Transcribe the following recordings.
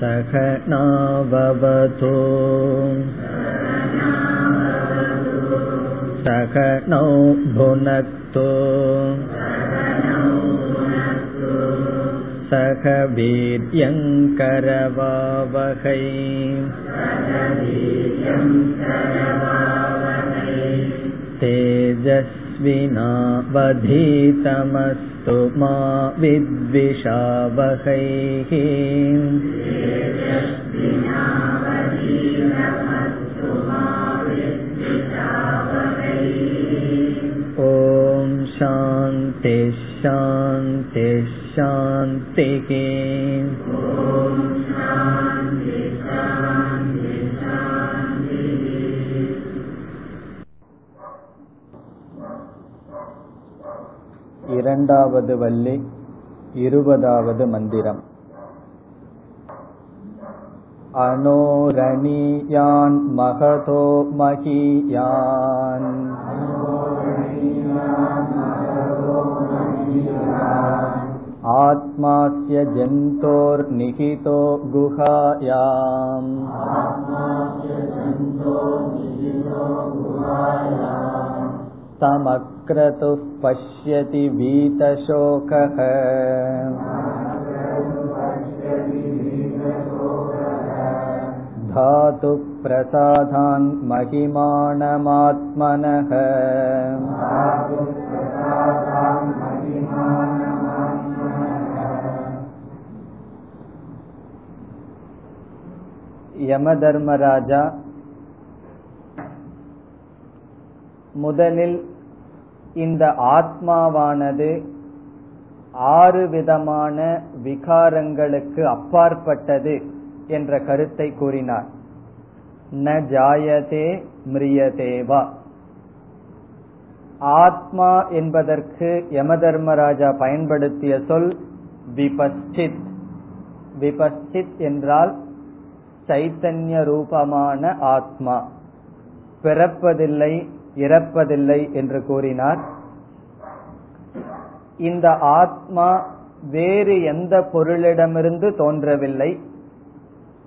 सहनाववतु सहनौ भुनक्तु सह वीर्यङ्करवावहै तेजस्विनावधीतमस्तु मा विद्विषावहैः ॐ शान्ति शान्ति இரண்டாவது வள்ளி இருபதாவது மந்திரம் अनोरणीयान् महतो महीयान् आत्मास्य जन्तोर्निहितो गुहायाम् तमक्रतुः पश्यति वीतशोकः धातु प्रसादान् महिमानमात्मनः யமதர்மராஜா முதலில் இந்த ஆத்மாவானது ஆறு விதமான விகாரங்களுக்கு அப்பாற்பட்டது என்ற கருத்தை கூறினார். ந ஜாயதே மிரியதேவா. ஆத்மா என்பதற்கு யமதர்மராஜா பயன்படுத்திய சொல் விபஸ்டித் விபஸ்டித் என்றால் சைத்தன்ய ரூபமான ஆத்மா. பிறப்பதில்லை இறப்பதில்லை என்று கூறினார். இந்த ஆத்மா வேறு எந்த பொருளிடமிருந்து தோன்றவில்லை.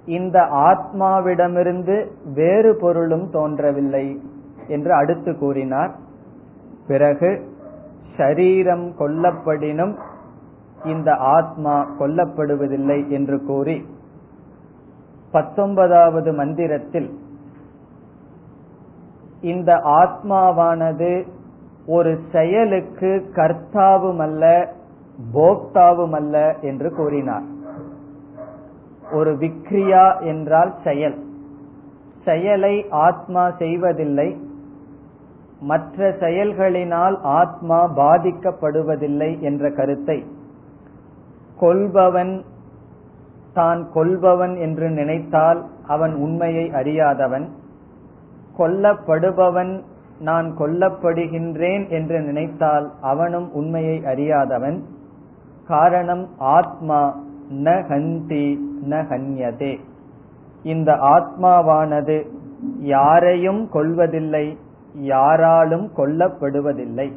இந்த ஆத்மாவிடமிருந்து வேறு பொருளும் தோன்றவில்லை என்று அடுத்து கூறினார். பிறகு ஷரீரம் கொல்லப்படினும் இந்த ஆத்மா கொல்லப்படுவதில்லை என்று கூறி பத்தொன்பதாவது மந்திரத்தில் இந்த ஆத்மாவானது ஒரு செயலுக்கு கர்த்தாவும் அல்ல போக்தாவும் அல்ல என்று கூறினார். ஒரு விக்ரியா என்றால் செயல். செயலை ஆத்மா செய்வதில்லை. மற்ற செயல்களினால் ஆத்மா பாதிக்கப்படுவதில்லை என்ற கருத்தை. கொள்பவன் தான் கொள்பவன் என்று நினைத்தால் அவன் உண்மையை அறியாதவன். கொல்லப்படுபவன் நான் கொல்லப்படுகின்றேன் என்று நினைத்தால் அவனும் உண்மையை அறியாதவன். காரணம் ஆத்மா ந ஹந்தி ந ஹன்யதே. இந்த ஆத்மாவானது யாரையும் கொல்வதில்லை யாராலும் கொல்லப்படுவதில்லை.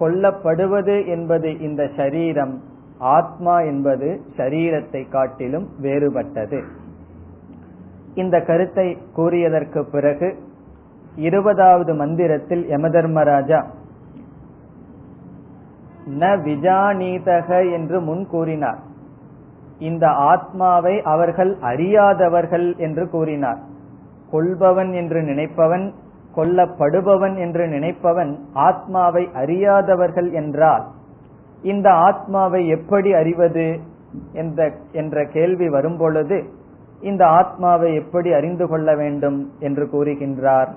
கொல்லப்படுவது என்பது இந்த சரீரம் ஆத்மா என்பது சரீரத்தை காட்டிலும் வேறுபட்டது. இந்த கருத்தை கூறியதற்கு பிறகு இருபதாவது மந்திரத்தில் யமதர்மராஜா ந விஜானீதக என்று முன் கூறினார். இந்த ஆத்மாவை அவர்கள் அறியாதவர்கள் என்று கூறினார். கொள்பவன் என்று நினைப்பவன் கொல்லப்படுபவன் என்று நினைப்பவன் ஆத்மாவை அறியாதவர்கள் என்றால் இந்த ஆத்மாவை எப்படி அறிவது? என்ற கேள்வி வரும்பொழுது இந்த ஆத்மாவை எப்படி அறிந்து கொள்ள வேண்டும் என்று கூறுகின்றார்.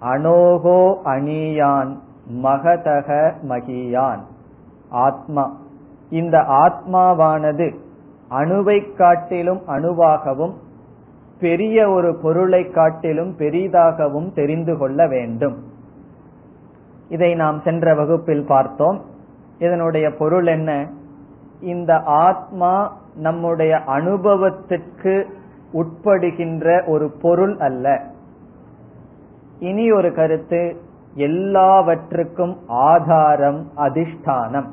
அனோகோ அணியான் மகதக மகியான். ஆத்மா. இந்த ஆத்மாவானது அணுவை காட்டிலும் அணுவாகவும் பெரிய ஒரு பொருளை காட்டிலும் பெரிதாகவும் தெரிந்து கொள்ள வேண்டும். இதை நாம் சென்ற வகுப்பில் பார்த்தோம். இதனுடைய பொருள் என்ன? இந்த ஆத்மா நம்முடைய அனுபவத்திற்கு உட்படுகின்ற ஒரு பொருள் அல்ல. இனி ஒரு கருத்து எல்லாவற்றுக்கும் ஆதாரம் அதிஷ்டானம்.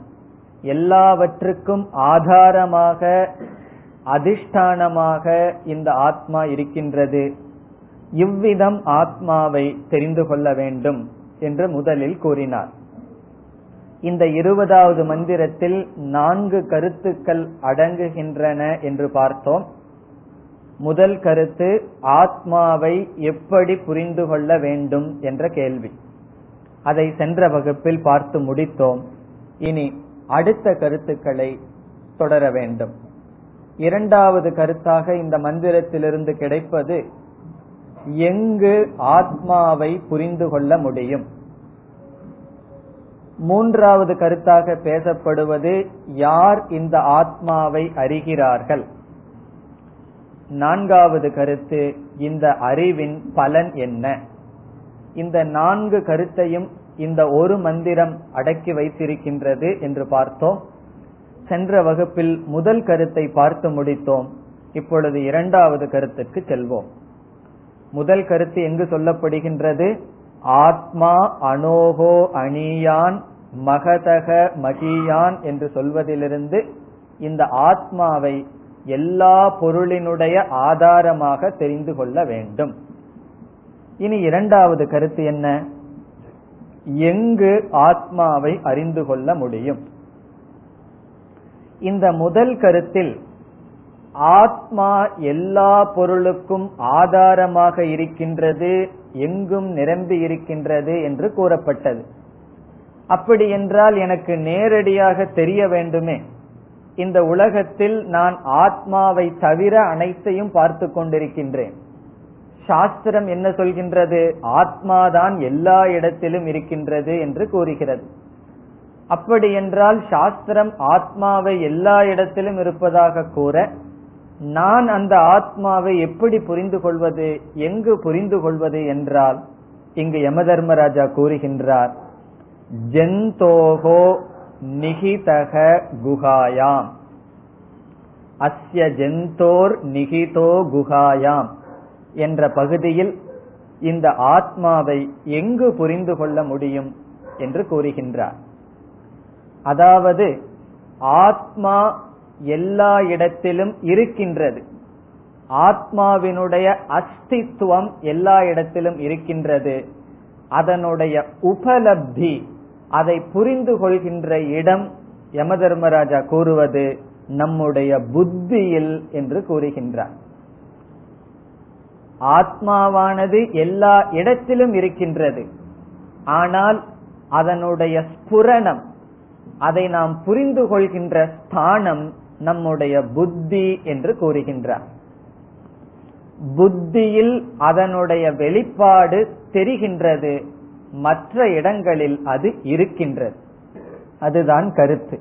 எல்லாவற்றுக்கும் ஆதாரமாக அதிஷ்டானமாக இந்த ஆத்மா இருக்கின்றது. இவ்விதம் ஆத்மாவை தெரிந்து கொள்ள வேண்டும் என்று முதலில் கூறினார். இந்த இருபதாவது மந்திரத்தில் நான்கு கருத்துக்கள் அடங்குகின்றன என்று பார்த்தோம். முதல் கருத்து ஆத்மாவை எப்படி புரிந்து கொள்ள வேண்டும் என்ற கேள்வி. அதை சென்ற வகுப்பில் பார்த்து முடித்தோம். இனி அடுத்த கருத்துக்களை தொடர வேண்டும். இரண்டாவது கருத்தாக இந்த மந்திரத்திலிருந்து கிடைப்பது எங்கு ஆத்மாவை புரிந்து கொள்ள முடியும்? மூன்றாவது கருத்தாக பேசப்படுவது யார் இந்த ஆத்மாவை அறிகிறார்கள்? நான்காவது கருத்து இந்த அறிவின் பலன் என்ன? இந்த நான்கு கருத்தையும் இந்த ஒரு மந்திரம் அடக்கி வைத்திருக்கின்றது என்று பார்த்தோம். சென்ற வகுப்பில் முதல் கருத்தை பார்த்து முடித்தோம். இப்பொழுது இரண்டாவது கருத்துக்கு செல்வோம். முதல் கருத்து எங்கு சொல்லப்படுகின்றது? ஆத்மா அனோகோ அணியான் மகதக மகியான் என்று சொல்வதிலிருந்து இந்த ஆத்மாவை எல்லா பொருளினுடைய ஆதாரமாக தெரிந்து கொள்ள வேண்டும். இனி இரண்டாவது கருத்து என்ன? எங்கு ஆத்மாவை அறிந்து கொள்ள முடியும்? இந்த முதல் கருத்தில் ஆத்மா எல்லா பொருளுக்கும் ஆதாரமாக இருக்கின்றது எங்கும் நிரம்பி இருக்கின்றது என்று கூறப்பட்டது. அப்படி என்றால் எனக்கு நேரடியாக தெரிய வேண்டுமே. இந்த உலகத்தில் நான் ஆத்மாவை தவிர அனைத்தையும் பார்த்து கொண்டிருக்கின்றேன். சாஸ்திரம் என்ன சொல்கின்றது? ஆத்மாதான் எல்லா இடத்திலும் இருக்கின்றது என்று கூறுகிறது. அப்படி என்றால் சாஸ்திரம் ஆத்மாவை எல்லா இடத்திலும் இருப்பதாக கூற நான் அந்த ஆத்மாவை எப்படி புரிந்து கொள்வது? எங்கு புரிந்து கொள்வது என்றால் இங்கு யமதர்மராஜா கூறுகின்றார் ஜெந்தோகோ நிகிதக குகாயாம் அஸ்ய ஜந்தோர் நிகிதோ குகாயாம் என்ற பகுதியில் இந்த ஆத்மாவை எங்கு புரிந்து கொள்ள முடியும் என்று கூறுகின்றார். அதாவது ஆத்மா எல்லா இடத்திலும் இருக்கின்றது. ஆத்மாவினுடைய அஸ்தித்துவம் எல்லா இடத்திலும் இருக்கின்றது. அதனுடைய உபலப்தி அதை புரிந்து கொள்கின்ற இடம் யமதர்மராஜா கூறுவது நம்முடைய புத்தியில் என்று கூறுகின்றார். ஆத்மாவானது எல்லா இடத்திலும் இருக்கின்றது. ஆனால் அதனுடைய ஸ்புரணம் அதை நாம் புரிந்து கொள்கின்ற ஸ்தானம் நம்முடைய புத்தி என்று கூறுகின்றார். புத்தியில் அதனுடைய வெளிப்பாடு தெரிகின்றது மற்ற இடங்களில் அது இருக்கின்றது. அதுதான் கருத்து.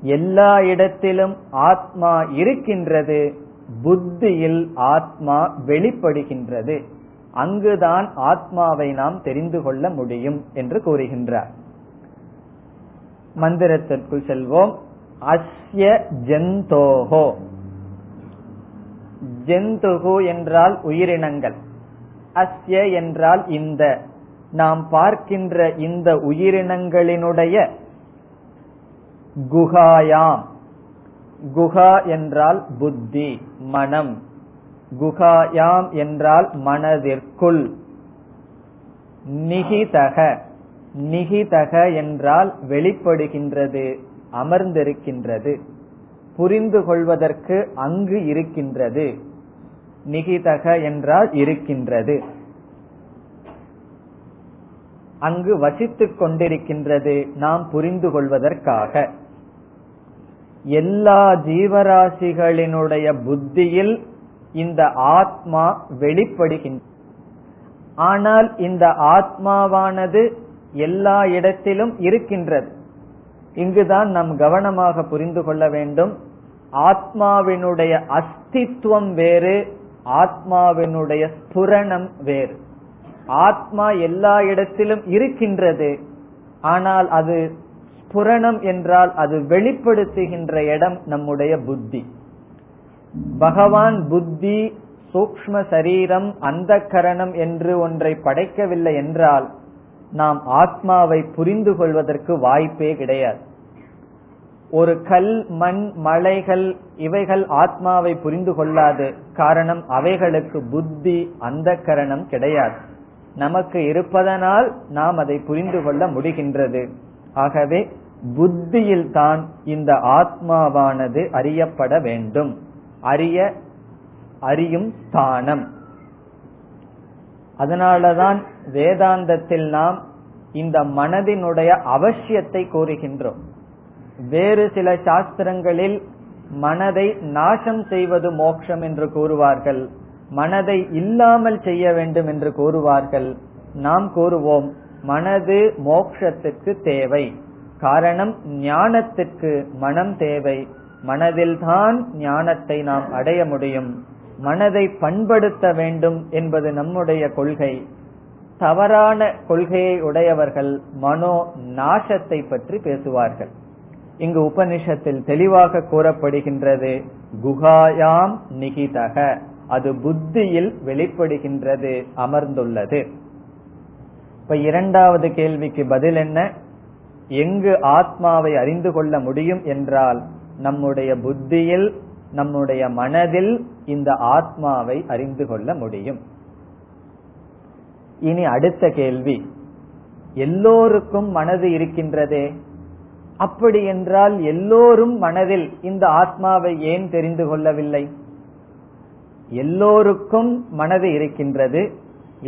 எல்லா இடத்திலும் ஆத்மா இருக்கின்றது புத்தியில் ஆத்மா வெளிப்படுகின்றது. அங்குதான் ஆத்மாவை நாம் தெரிந்து கொள்ள முடியும் என்று கூறுகின்றார். மந்திரத்திற்குள் செல்வோம். அஸ்ய ஜந்தோஹோ. ஜந்துகு என்றால் உயிரினங்கள். அஸ்ய என்றால் இந்த. நாம் பார்க்கின்ற இந்த உயிரினங்களினுடைய குகாயாம் குகா என்றால் புத்தி மனம். குகாயாம் என்றால் மனதிற்குள். நிகிதக நிகிதக என்றால் வெளிப்படுகின்றது அமர்ந்திருக்கின்றது புரிந்து கொள்வதற்கு அங்கு இருக்கின்றது. நிகிதக என்றால் இருக்கின்றது. அங்கு வசித்துக் கொண்டிருக்கின்றது நாம் புரிந்து கொள்வதற்காக. எல்லா ஜீவராசிகளினுடைய புத்தியில் இந்த ஆத்மா வெளிப்படுகின்றது ஆனால் இந்த ஆத்மாவானது எல்லா இடத்திலும் இருக்கின்றது. இங்குதான் நாம் கவனமாக புரிந்து கொள்ள வேண்டும். ஆத்மாவினுடைய அஸ்தித்வம் வேறு ஆத்மாவினுடைய ஸ்புரணம் வேறு. ஆத்மா எல்லா இடத்திலும் இருக்கின்றது. ஆனால் அது ஸ்புரணம் என்றால் அது வெளிப்படுத்துகின்ற இடம் நம்முடைய புத்தி. பகவான் புத்தி சூக்ம சரீரம் அந்த கரணம் என்று ஒன்றை படைக்கவில்லை என்றால் நாம் ஆத்மாவை புரிந்து கொள்வதற்கு வாய்ப்பே கிடையாது. ஒரு கல் மண் மலைகள் இவைகள் ஆத்மாவை புரிந்து கொள்ளாது. காரணம் அவைகளுக்கு புத்தி அந்த கரணம் கிடையாது. நமக்கு இருப்பதனால் நாம் அதை புரிந்து கொள்ள முடிகின்றது. ஆகவே புத்தியில் தான் இந்த ஆத்மாவானது அறியப்பட வேண்டும். அறிய அறியும் ஸ்தானம். அதனாலதான் வேதாந்தத்தில் நாம் இந்த மனதினுடைய அவசியத்தை கூறுகின்றோம். வேறு சில சாஸ்திரங்களில் மனதை நாசம் செய்வது மோட்சம் என்று கூறுவார்கள். மனதை இல்லாமல் செய்ய வேண்டும் என்று கூறுவார்கள் நாம் கூறுவோம் மனது மோக்ஷத்துக்கு தேவை. காரணம் ஞானத்திற்கு மனம் தேவை. மனதில்தான் ஞானத்தை நாம் அடைய முடியும். மனதை பண்படுத்த வேண்டும் என்பது நம்முடைய கொள்கை. தவறான கொள்கையை உடையவர்கள் மனோ நாசத்தை பற்றி பேசுவார்கள். இங்கு உபனிஷத்தில் தெளிவாக கூறப்படுகின்றது குகாயாம் நிகிதக. அது புத்தியில் வெளிப்படுகின்றது அமர்ந்துள்ளது. இப்ப இரண்டாவது கேள்விக்கு பதில் என்ன? எங்கு ஆத்மாவை அறிந்து கொள்ள முடியும் என்றால் நம்முடைய புத்தியில் நம்முடைய மனதில் இந்த ஆத்மாவை அறிந்து கொள்ள முடியும். இனி அடுத்த கேள்வி. எல்லோருக்கும் மனது இருக்கின்றதே? அப்படி என்றால் எல்லோரும் மனதில் இந்த ஆத்மாவை ஏன் தெரிந்து கொள்ளவில்லை? எல்லோருக்கும் மனது இருக்கின்றது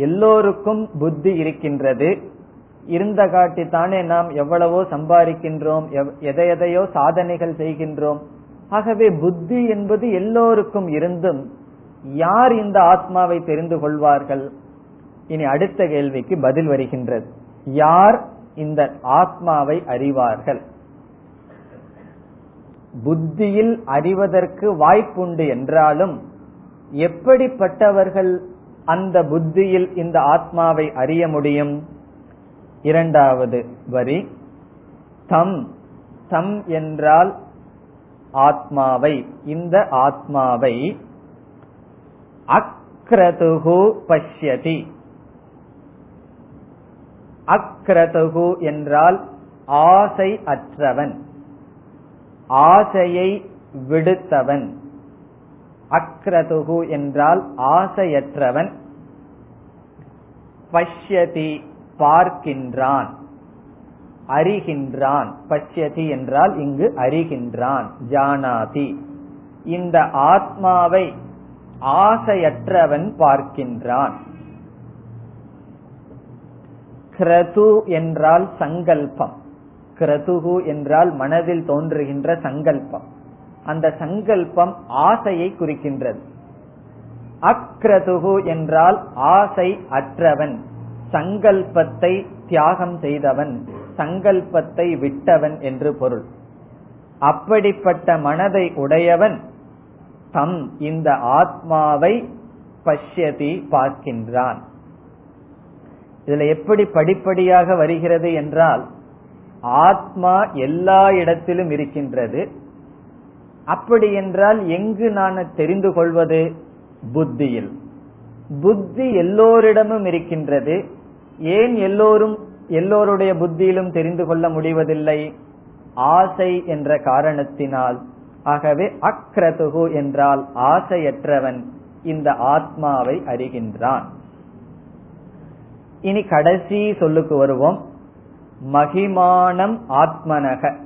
எல்லோருக்கும் புத்தி இருக்கின்றது. இருந்த காட்டித்தானே நாம் எவ்வளவோ சம்பாதிக்கின்றோம் எதை எதையோ சாதனைகள் செய்கின்றோம். ஆகவே புத்தி என்பது எல்லோருக்கும் இருந்தும் யார் இந்த ஆத்மாவை தெரிந்து கொள்வார்கள்? இனி அடுத்த கேள்விக்கு பதில் வருகின்றது. யார் இந்த ஆத்மாவை அறிவார்கள்? புத்தியில் அறிவதற்கு வாய்ப்புண்டு என்றாலும் எப்படிப்பட்டவர்கள் அந்த புத்தியில் இந்த ஆத்மாவை அறிய முடியும்? இரண்டாவது வரி தம் தம் என்றால் ஆத்மாவை. இந்த ஆத்மாவை அக்ரதுகு பஷ்யதி. அக்ரதுகு என்றால் ஆசை அற்றவன் ஆசையை விடுத்தவன். அக்ரதுகு என்றால் ஆசையற்றவன். பஷ்யதி பார்க்கின்றான். அறிகின்றான். பஷ்யதி என்றால் இங்கு அறிகின்றான். ஜானாதி. இந்த ஆத்மாவை ஆசையற்றவன் பார்க்கின்றான். கிரது என்றால் சங்கல்பம். கிரதுகு என்றால் மனதில் தோன்றுகின்ற சங்கல்பம். அந்த சங்கல்பம் ஆசையை குறிக்கின்றது. அக்ரதுகு என்றால் ஆசை அற்றவன் சங்கல்பத்தை தியாகம் செய்தவன் சங்கல்பத்தை விட்டவன் என்று பொருள். அப்படிப்பட்ட மனதை உடையவன் தம் இந்த ஆத்மாவை பஷ்யதி பார்க்கின்றான். இதுல எப்படி படிப்படியாக வருகிறது என்றால் ஆத்மா எல்லா இடத்திலும் இருக்கின்றது. அப்படி என்றால் எங்கு நான் தெரிந்து கொள்வது? புத்தியில். புத்தி எல்லோரிடமும் இருக்கின்றது. ஏன் எல்லோரும் எல்லோருடைய புத்தியிலும் தெரிந்து கொள்ள முடிவதில்லை? ஆசை என்ற காரணத்தினால். ஆகவே அக்ரதுகு என்றால் ஆசையற்றவன் இந்த ஆத்மாவை அறிகின்றான். இனி கடைசி சொல்லுக்கு வருவோம். மகிமானம் ஆத்மனக.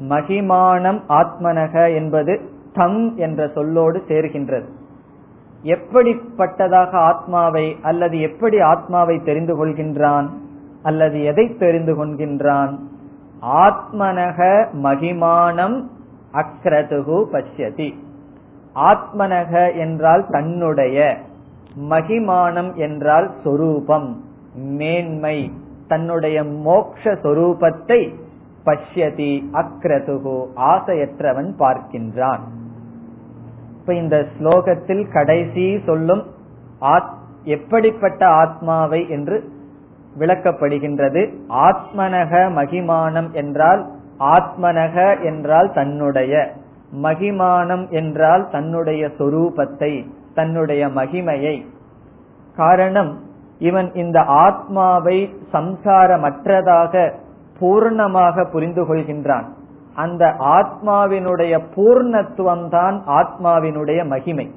மகிமானம் ஆத்மனக என்பது தம் என்ற சொல்லோடு சேர்கின்றது. எப்படிப்பட்டதாக ஆத்மாவை அல்லது எப்படி ஆத்மாவை தெரிந்து கொள்கின்றான் அல்லது எதை தெரிந்து கொள்கின்றான்? ஆத்மனக மகிமானம் அக்ரதுகு பஷ்யதி. ஆத்மனக என்றால் தன்னுடைய மகிமானம் என்றால் சொரூபம் மேன்மை தன்னுடைய மோக்ஷ சொரூபத்தை பஷ்யதி அக்ரதுகு ஆசையற்றவன் பார்க்கின்றான். இப்ப இந்த ஸ்லோகத்தில் கடைசி சொல்லும் எப்படிப்பட்ட ஆத்மாவை என்று விளக்கப்படுகின்றது. ஆத்மனக மகிமானம் என்றால் ஆத்மனக என்றால் தன்னுடைய மகிமானம் என்றால் தன்னுடைய சொரூபத்தை தன்னுடைய மகிமையை. காரணம் இவன் இந்த ஆத்மாவை சம்சாரமற்றதாக பூர்ணமாக புரிந்து கொள்கின்றான். அந்த ஆத்மாவினுடைய பூர்ணத்துவம் தான் ஆத்மாவினுடைய மகிமை.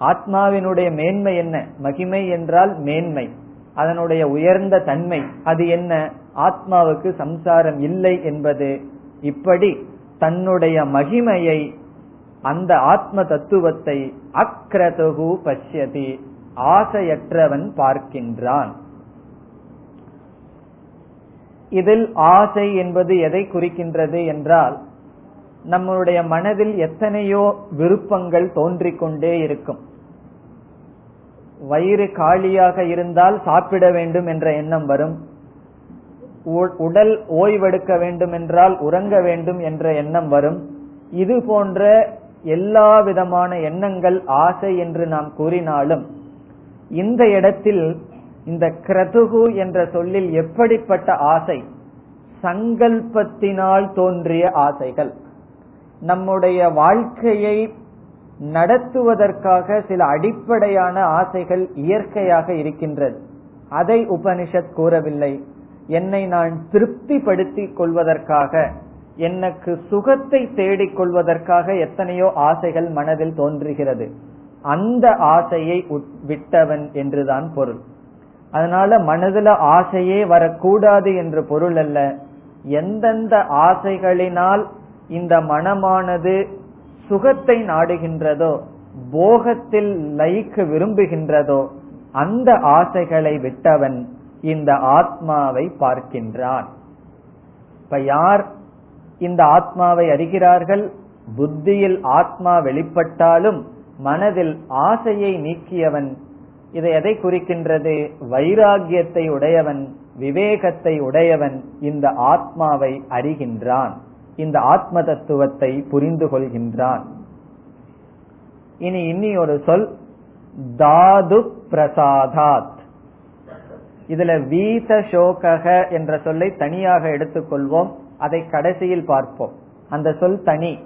ஆத்மாவினுடைய மேன்மை என்ன? மகிமை என்றால் மேன்மை. அதனுடைய உயர்ந்த தன்மை அது என்ன? ஆத்மாவுக்கு சம்சாரம் இல்லை என்பது. இப்படி தன்னுடைய மகிமையை அந்த ஆத்ம தத்துவத்தை அக்ரதகு பஷ்யதி ஆசையற்றவன் பார்க்கின்றான். இதில் ஆசை என்பது எதை குறிக்கின்றது என்றால் நம்முடைய மனதில் எத்தனையோ விருப்பங்கள் தோன்றிக்கொண்டே இருக்கும். வயிறு காலியாக இருந்தால் சாப்பிட வேண்டும் என்ற எண்ணம் வரும். உடல் ஓய்வெடுக்க வேண்டும் என்றால் உறங்க வேண்டும் என்ற எண்ணம் வரும். இது போன்ற எல்லா விதமான எண்ணங்கள் ஆசை என்று நாம் கூறினாலும் இந்த இடத்தில் இந்த கிரதுகு என்ற சொல்லில் எப்படிப்பட்ட ஆசை? சங்கல்பத்தினால் தோன்றிய ஆசைகள். நம்முடைய வாழ்க்கையை நடத்துவதற்காக சில அடிப்படையான ஆசைகள் இயற்கையாக இருக்கின்றது. அதை உபனிஷத் கூறவில்லை. என்னை நான் திருப்திப்படுத்திக் கொள்வதற்காக எனக்கு சுகத்தை தேடிக் கொள்வதற்காக எத்தனையோ ஆசைகள் மனதில் தோன்றுகிறது. அந்த ஆசையை விட்டவன் என்றுதான் பொருள். அதனால மனதுல ஆசையே வரக்கூடாது என்று பொருள் அல்ல. எந்தெந்த ஆசைகளினால் இந்த மனமானது சுகத்தை நாடுகின்றதோ போகத்தில் லயிக்க விரும்புகின்றதோ அந்த ஆசைகளை விட்டவன் இந்த ஆத்மாவை பார்க்கின்றான். இப்ப யார் இந்த ஆத்மாவை அறிகிறார்கள்? புத்தியில் ஆத்மா வெளிப்பட்டாலும் மனதில் ஆசையை நீக்கியவன் இதை எதை குறிக்கின்றது? வைராகியத்தை உடையவன் விவேகத்தை உடையவன் இந்த ஆத்மாவை அறிகின்றான். இந்த ஆத்ம தத்துவத்தை புரிந்து கொள்கின்றான். இனி இன்னி ஒரு சொல் தாது பிரசாதாத். இதுல வீத சோகக என்ற சொல்லை தனியாக எடுத்துக்கொள்வோம். அதை கடைசியில் பார்ப்போம். அந்த சொல் தனி.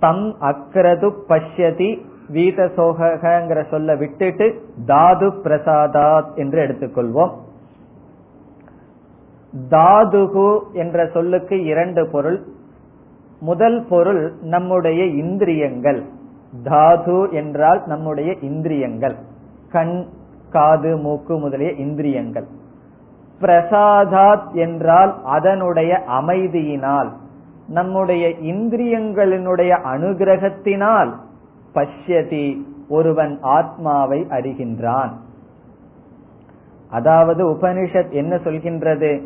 தம் அக்ரது பஷ்யதி வீத சோகங்கிற சொல்ல விட்டுட்டு தாது பிரசாதாத் என்று எடுத்துக்கொள்வோம். தாதுகு என்ற சொல்லுக்கு இரண்டு பொருள். முதல் பொருள் நம்முடைய இந்திரியங்கள். தாது என்றால் நம்முடைய இந்திரியங்கள். கண் காது மூக்கு முதலிய இந்திரியங்கள். பிரசாதாத் என்றால் அதனுடைய அமைதியினால் நம்முடைய இந்திரியங்களினுடைய அனுகிரகத்தினால் பஷ்யதி ஒருவன் ஆத்மாவை அறிகின்றான். அதாவது உபனிஷத் என்ன சொல்கின்றது?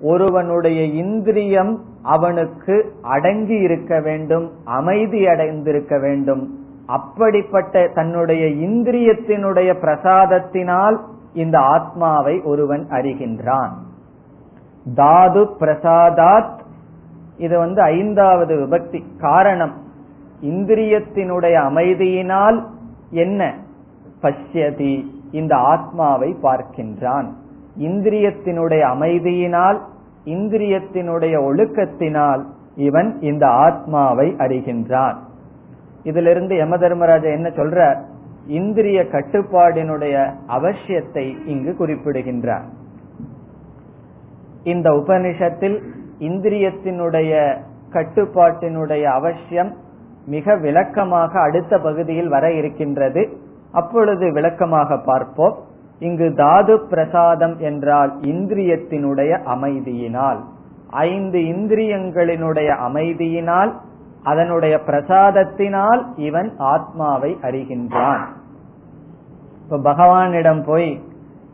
ஒருவனுடைய இந்திரியம் அவனுக்கு அடங்கி இருக்க வேண்டும் அமைதி அடைந்திருக்க வேண்டும். அப்படிப்பட்ட தன்னுடைய இந்திரியத்தினுடைய பிரசாதத்தினால் இந்த ஆத்மாவை ஒருவன் அறிகின்றான். தாது பிரசாதாத் இது வந்து ஐந்தாவது விபக்தி காரணம். இந்திரியத்தினுடைய அமைதியினால் என்ன? பஷ்யதி. இந்த ஆத்மாவை பார்க்கின்றான். இந்திரியத்தினுடைய அமைதியினால் இந்திரியத்தினுடைய ஒழுக்கத்தினால் இவன் இந்த ஆத்மாவை அறிகின்றான். இதிலிருந்து யம தர்மராஜா என்ன சொல்ற இந்திரிய கட்டுப்பாடினுடைய அவசியத்தை இங்கு குறிப்பிடுகின்றார். இந்த உபனிஷத்தில் இந்திரியத்தினுடைய கட்டுப்பாட்டினுடைய அவசியம் மிக விளக்கமாக அடுத்த பகுதியில் வர இருக்கின்றது. அப்பொழுது விளக்கமாக பார்ப்போம். இங்கு தாது பிரசாதம் என்றால் இந்திரியத்தினுடைய அமைதியினால். ஐந்து இந்திரியங்களினுடைய அமைதியினால் அதனுடைய பிரசாதத்தினால் இவன் ஆத்மாவை அறிகின்றான். இப்ப பகவானிடம் போய்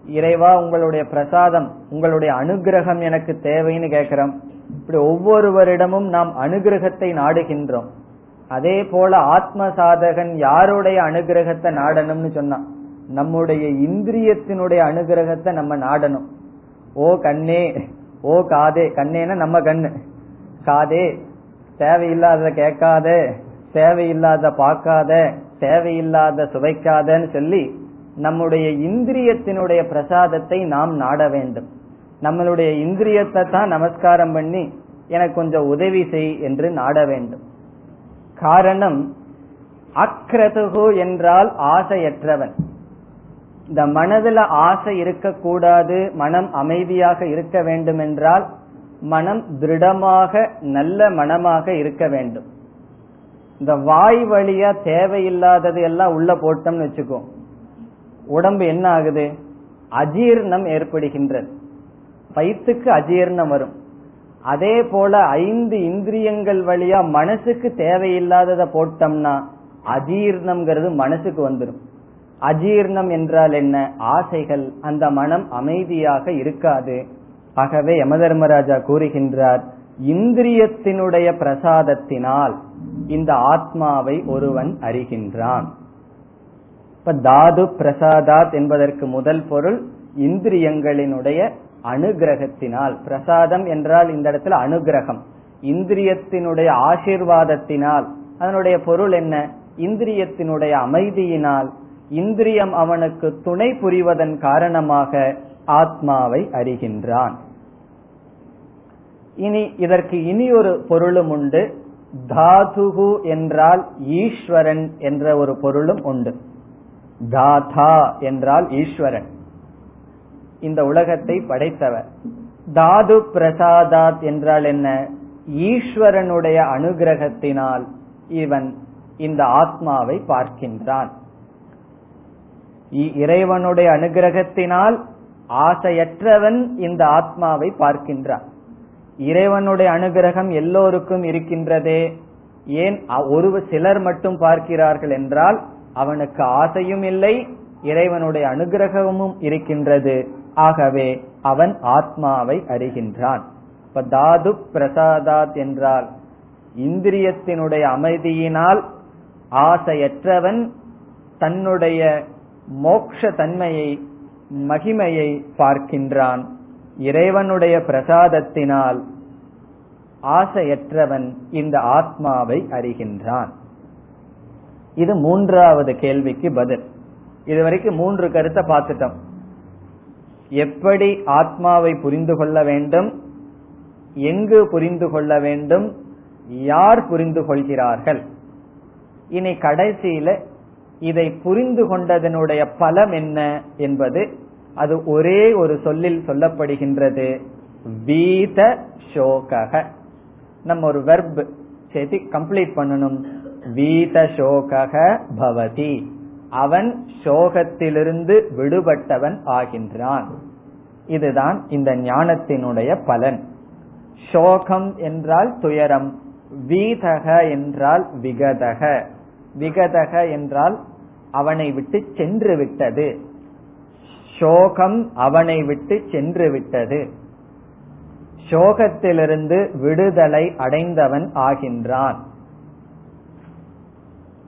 இறைவா உங்களுடைய பிரசாதம் உங்களுடைய அனுகிரகம் எனக்கு தேவைன்னு கேட்கிறோம் இப்படி ஒவ்வொருவரிடமும் நாம் அனுகிரகத்தை நாடுகின்றோம். அதே போல ஆத்ம சாதகன் யாருடைய அனுகிரகத்தை நாடணும்னு சொன்னான் நம்முடைய இந்திரியத்தினுடைய அனுகிரகத்தை நம்ம நாடணும். ஓ கண்ணே ஓ காதே கண்ணேனா நம்ம கண்ணு. காதே தேவையில்லாத கேட்காத தேவையில்லாத பார்க்காத தேவையில்லாத சுவைக்காதன்னு சொல்லி நம்முடைய இந்திரியத்தினுடைய பிரசாதத்தை நாம் நாட வேண்டும். நம்மளுடைய இந்திரியத்தை தான் நமஸ்காரம் பண்ணி எனக்கு கொஞ்சம் உதவி செய் என்று நாட வேண்டும். காரணம் அக்ரதுகு என்றால் ஆசையற்றவன். இந்த மனதுல ஆசை இருக்கக்கூடாது மனம் அமைதியாக இருக்க வேண்டும் என்றால் மனம் திருடமாக நல்ல மனமாக இருக்க வேண்டும். இந்த வாய் வழியா தேவையில்லாதது எல்லாம் உள்ள போட்டோம்னு வச்சுக்கோ. உடம்பு என்ன ஆகுது? அஜீர்ணம் ஏற்படுகின்றது. வயிற்றுக்கு அஜீர்ணம் வரும். அதே போல ஐந்து இந்திரியங்கள் வழியா மனசுக்கு தேவையில்லாதத போட்டோம்னா அஜீர்ணம்ங்கிறது மனசுக்கு வந்துடும் அஜீர்ணம் என்றால் என்ன? ஆசைகள். அந்த மனம் அமைதியாக இருக்காது. ஆகவே யமதர்மராஜா கூறுகின்றார் இந்திரியத்தினுடைய பிரசாதத்தினால் இந்த ஆத்மாவை ஒருவன் அறிகின்றான். இப்ப தாது பிரசாதாத் என்பதற்கு முதல் பொருள் இந்திரியங்களினுடைய அனுகிரகத்தினால் பிரசாதம் என்றால் இந்த இடத்துல அனுகிரகம். இந்திரியத்தினுடைய ஆசிர்வாதத்தினால் அதனுடைய பொருள் என்ன? இந்திரியத்தினுடைய அமைதியினால் இந்திரியம் அவனுக்கு துணை புரிவதன் காரணமாக ஆத்மாவை அறிகின்றான். இனி இதற்கு இனி ஒரு பொருளும் உண்டு. தாதுகு என்றால் ஈஸ்வரன் என்ற ஒரு பொருளும் உண்டு. தாதா என்றால் ஈஸ்வரன். இந்த உலகத்தை படைத்தவர். தாது பிரசாதாத் என்றால் என்ன? ஈஸ்வரனுடைய அனுகிரகத்தினால் இவன் இந்த ஆத்மாவை பார்க்கின்றான். இறைவனுடைய அனுகிரகத்தினால் ஆசையற்றவன் இந்த ஆத்மாவை பார்க்கின்றான். இறைவனுடைய அனுகிரகம் எல்லோருக்கும் இருக்கின்றதே. ஏன்? ஒரு சிலர் மட்டும் பார்க்கிறார்கள் என்றால் அவனுக்கு ஆசையும் இல்லை இறைவனுடைய அனுகிரகமும் இருக்கின்றது. ஆகவே அவன் ஆத்மாவை அறிகின்றான். இப்ப தாது பிரசாதாத் என்றால் இந்திரியத்தினுடைய அமைதியினால் ஆசையற்றவன் தன்னுடைய மோக்ஷ தன்மையை மகிமையை பார்க்கின்றான். இறைவனுடைய பிரசாதத்தினால் ஆசையற்றவன் இந்த ஆத்மாவை அறிகின்றான். இது மூன்றாவது கேள்விக்கு பதில். இதுவரைக்கும் மூன்று கருத்தை பார்த்துட்டோம். எப்படி ஆத்மாவை புரிந்து கொள்ள வேண்டும்? எங்கு புரிந்து கொள்ள வேண்டும்? யார் புரிந்து கொள்கிறார்கள்? இனி கடைசியில இதை புரிந்து கொண்டதனுடைய பலம் என்ன என்பது அது ஒரே ஒரு சொல்லில் சொல்லப்படுகின்றது. வீத சோகக. நம்ம ஒரு வெர்ப் சேர்த்து கம்ப்ளீட் பண்ணணும். வீத சோகக பவதி. அவன் சோகத்திலிருந்து விடுபட்டவன் ஆகின்றான். இதுதான் இந்த ஞானத்தினுடைய பலன். சோகம் என்றால் துயரம் வீதக என்றால் விகதக. விகதக என்றால் அவனை விட்டு சென்று விட்டது. சோகம் அவனை விட்டு சென்று விட்டது. சோகத்திலிருந்து விடுதலை அடைந்தவன் ஆகின்றான்.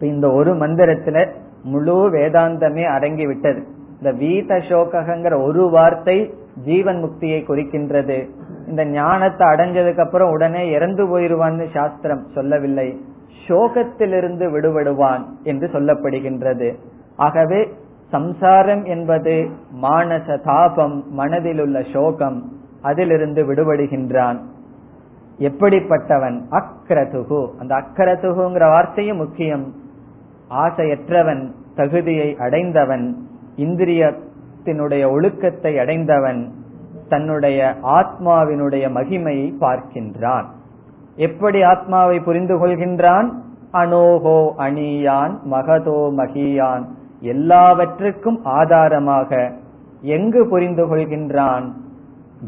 இந்த ஒரு மந்திரத்துல முழு வேதாந்தமே அடங்கி விட்டது இந்த வீத சோகங்கிற ஒரு வார்த்தை ஜீவன் முக்தியை குறிக்கின்றது. இந்த ஞானத்தை அடைஞ்சதுக்கு அப்புறம் உடனே இறந்து போயிருவான்னு சாஸ்திரம் சொல்லவில்லை. சோகத்திலிருந்து விடுபடுவான் என்று சொல்லப்படுகின்றது. ஆகவே சம்சாரம் என்பது மானச தாபம் மனதில் உள்ள சோகம் அதிலிருந்து விடுபடுகின்றான். எப்படிப்பட்டவன்? அக்ரதுகு. அந்த அக்கரதுகுங்கிற வார்த்தையும் முக்கியம். ஆசையற்றவன் தகுதியை அடைந்தவன் இந்திரியத்தினுடைய ஒழுக்கத்தை அடைந்தவன் தன்னுடைய ஆத்மாவினுடைய மகிமையை பார்க்கின்றான். எப்படி ஆத்மாவை புரிந்து கொள்கின்றான்? அனோகோ அணியான் மகதோ மகியான். எல்லாவற்றுக்கும் ஆதாரமாக எங்கு புரிந்து கொள்கின்றான்?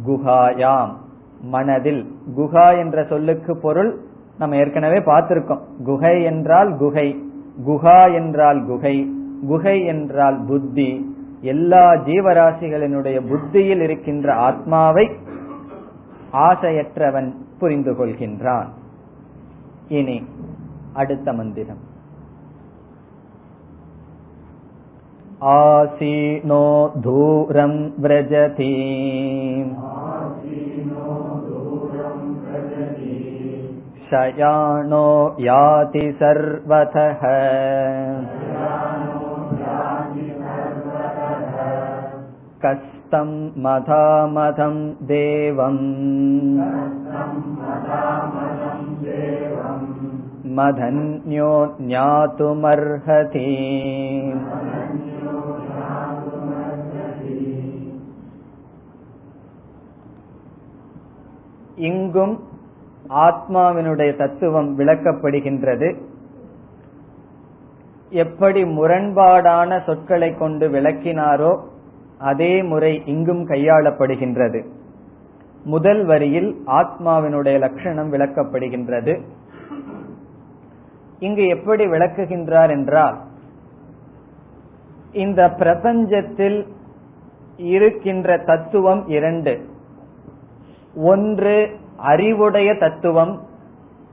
குகாயாம் மனதில். குகா என்ற சொல்லுக்கு பொருள் நம்ம ஏற்கனவே பார்த்திருக்கோம். குகை என்றால் குகை. குஹா என்றால் குகை குகை என்றால் புத்தி. எல்லா ஜீவராசிகளினுடைய புத்தியில் இருக்கின்ற ஆத்மாவை ஆசையற்றவன் புரிந்து கொள்கின்றான். இனி அடுத்த மந்திரம். ஆசீனோ தூரம் விரஜதி शयानो याति सर्वतः कस्तं मधामधं देवम् मधन्यो ज्ञातुमर्हति இங்கும் ஆத்மாவினுடைய தத்துவம் விளக்கப்படுகின்றது. எப்படி முரண்பாடான சொற்களை கொண்டு விளக்கினாரோ அதே முறை இங்கும் கையாளப்படுகின்றது. முதல் வரியில் ஆத்மாவினுடைய லட்சணம் விளக்கப்படுகின்றது. இங்கு எப்படி விளக்குகின்றார் என்றால் இந்த பிரபஞ்சத்தில் இருக்கின்ற தத்துவம் இரண்டு. ஒன்று அறிவுடைய தத்துவம்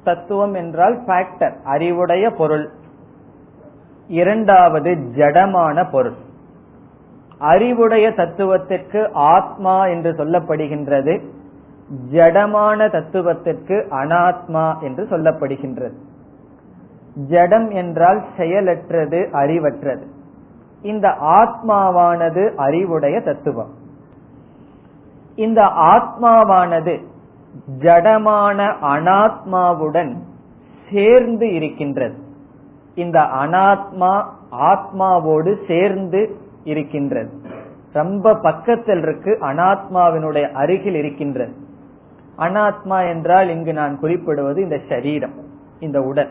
தத்துவம் என்றால் ஃபேக்டர் அறிவுடைய பொருள். இரண்டாவது ஜடமான பொருள். அறிவுடைய தத்துவத்திற்கு ஆத்மா என்று சொல்லப்படுகின்றது. ஜடமான தத்துவத்திற்கு அனாத்மா என்று சொல்லப்படுகின்றது. ஜடம் என்றால் செயலற்றது அறிவற்றது. இந்த ஆத்மாவானது அறிவுடைய தத்துவம். இந்த ஆத்மாவானது ஜடமான அனாத்மாவுடன் சேர்ந்து இருக்கின்றது. இந்த அனாத்மா ஆத்மாவோடு சேர்ந்து இருக்கின்றது. ரொம்ப பக்கத்தில் இருக்கு அனாத்மாவினுடைய அருகில் இருக்கின்றது. அனாத்மா என்றால் இங்கு நான் குறிப்பிடுவது இந்த சரீரம் இந்த உடல்.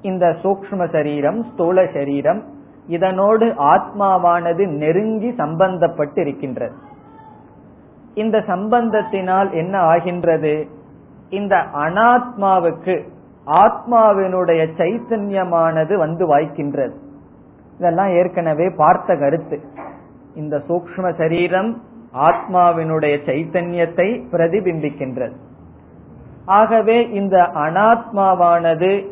இந்த சூக்ம சரீரம் ஸ்தூல சரீரம் இதனோடு ஆத்மாவானது நெருங்கி சம்பந்தப்பட்டு இருக்கின்றது. இந்த சம்பந்தத்தினால் என்ன ஆகின்றது? இந்த அனாத்மாவுக்கு ஆத்மாவினுடைய சைத்தன்யமானது வந்து வாய்க்கின்றது. இதெல்லாம் ஏற்கனவே பார்த்த கருத்து. இந்த சூக்ம சரீரம் ஆத்மாவினுடைய சைத்தன்யத்தை பிரதிபிம்பிக்கின்றது. ஆகவே இந்த அனாத்மாவானது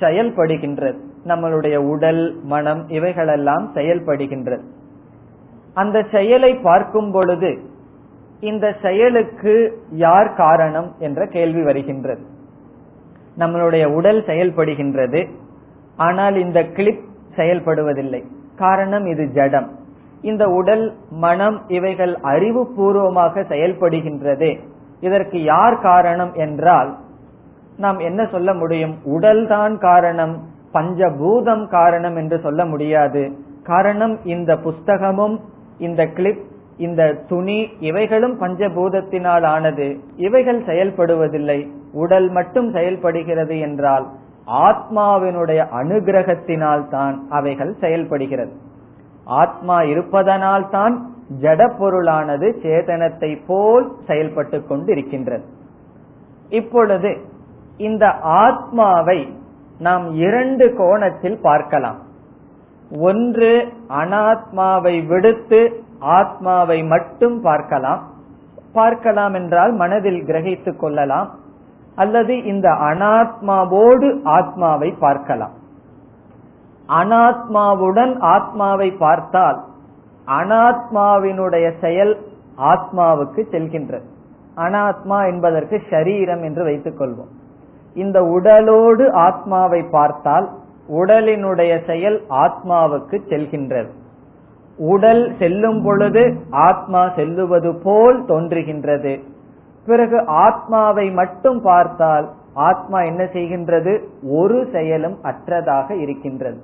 செயல்படுகின்றது. நம்மளுடைய உடல் மனம் இவைகளெல்லாம் செயல்படுகின்றது. அந்த செயலை பார்க்கும் பொழுது இந்த செயலுக்கு யார் காரணம் என்ற கேள்வி வருகின்றது. நம்மளுடைய உடல் செயல்படுகின்றது. ஆனால் இந்த கிளிப் செயல்படுவதில்லை. காரணம் இது ஜடம். இந்த உடல் மனம் இவைகள் அறிவுபூர்வமாக செயல்படுகின்றதே. இதற்கு யார் காரணம் என்றால் நாம் என்ன சொல்ல முடியும்? உடல்தான் காரணம் பஞ்சபூதம் காரணம் என்று சொல்ல முடியாது. காரணம் இந்த புஸ்தகமும் இந்த கிளிப் இந்த துணி இவைகளும் பஞ்சபூதத்தினால் ஆனது. இவைகள் செயல்படுவதில்லை. உடல் மட்டும் செயல்படுகிறது என்றால் ஆத்மாவினுடைய அனுகிரகத்தினால் தான் அவைகள் செயல்படுகிறது. ஆத்மா இருப்பதனால் தான் ஜட பொருளானது சேதனத்தை போல் செயல்பட்டு கொண்டிருக்கின்றது. இப்பொழுது இந்த ஆத்மாவை நாம் இரண்டு கோணத்தில் பார்க்கலாம். ஒன்று அனாத்மாவை விடுத்து ஆத்மாவை மட்டும் பார்க்கலாம். பார்க்கலாம் என்றால் மனதில் கிரகித்துக் கொள்ளலாம். அல்லது இந்த அனாத்மாவோடு ஆத்மாவை பார்க்கலாம். அனாத்மாவுடன் ஆத்மாவை பார்த்தால் அனாத்மாவினுடைய செயல் ஆத்மாவுக்கு செல்கின்றது. அனாத்மா என்பதற்கு ஷரீரம் என்று வைத்துக் கொள்வோம். இந்த உடலோடு ஆத்மாவை பார்த்தால் உடலினுடைய செயல் ஆத்மாவுக்கு செல்கின்றது. உடல் செல்லும் பொழுது ஆத்மா செல்லுவது போல் தோன்றுகின்றது. பிறகு ஆத்மாவை மட்டும் பார்த்தால் ஆத்மா என்ன செய்கின்றது? ஒரு செயலும் அற்றதாக இருக்கின்றது.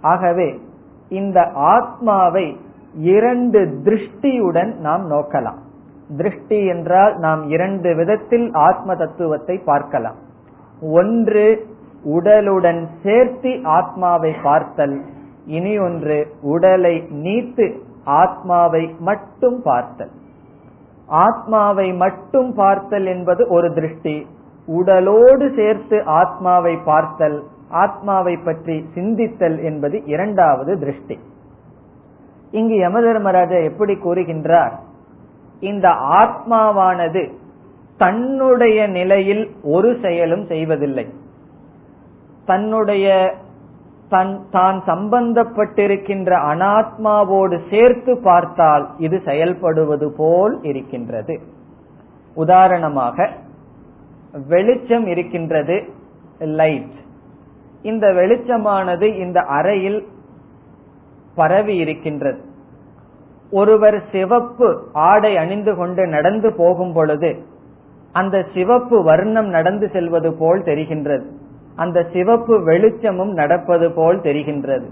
ஆகவே இந்த ஆத்மாவை இரண்டு திருஷ்டியுடன் நாம் நோக்கலாம். திருஷ்டி என்றால் நாம் இரண்டு விதத்தில் ஆத்ம தத்துவத்தை பார்க்கலாம். ஒன்று உடலுடன் சேர்த்து ஆத்மாவை பார்த்தல் இனி ஒன்று உடலை நீத்து ஆத்மாவை மட்டும் பார்த்தல். ஆத்மாவை மட்டும் பார்த்தல் என்பது ஒரு திருஷ்டி. உடலோடு சேர்த்து ஆத்மாவை பார்த்தல் ஆத்மாவை பற்றி சிந்தித்தல் என்பது இரண்டாவது திருஷ்டி. இங்கு யம தர்மராஜா எப்படி கூறுகின்றார்? இந்த ஆத்மாவானது தன்னுடைய நிலையில் ஒரு செயலும் செய்வதில்லை. தன்னுடைய தான் சம்பந்தப்பட்டிருக்கின்ற அனாத்மாவோடு சேர்த்து பார்த்தால் இது செயல்படுவது போல் இருக்கின்றது. உதாரணமாக வெளிச்சம் இருக்கின்றது லைட் இந்த வெளிச்சமானது இந்த அறையில் பரவி இருக்கின்றது. ஒருவர் சிவப்பு ஆடை அணிந்து கொண்டு நடந்து போகும் பொழுது அந்த சிவப்பு வர்ணம் நடந்து செல்வது போல் தெரிகின்றது. அந்த சிவப்பு வெளிச்சமும் நடப்பது போல் தெரிகின்றது.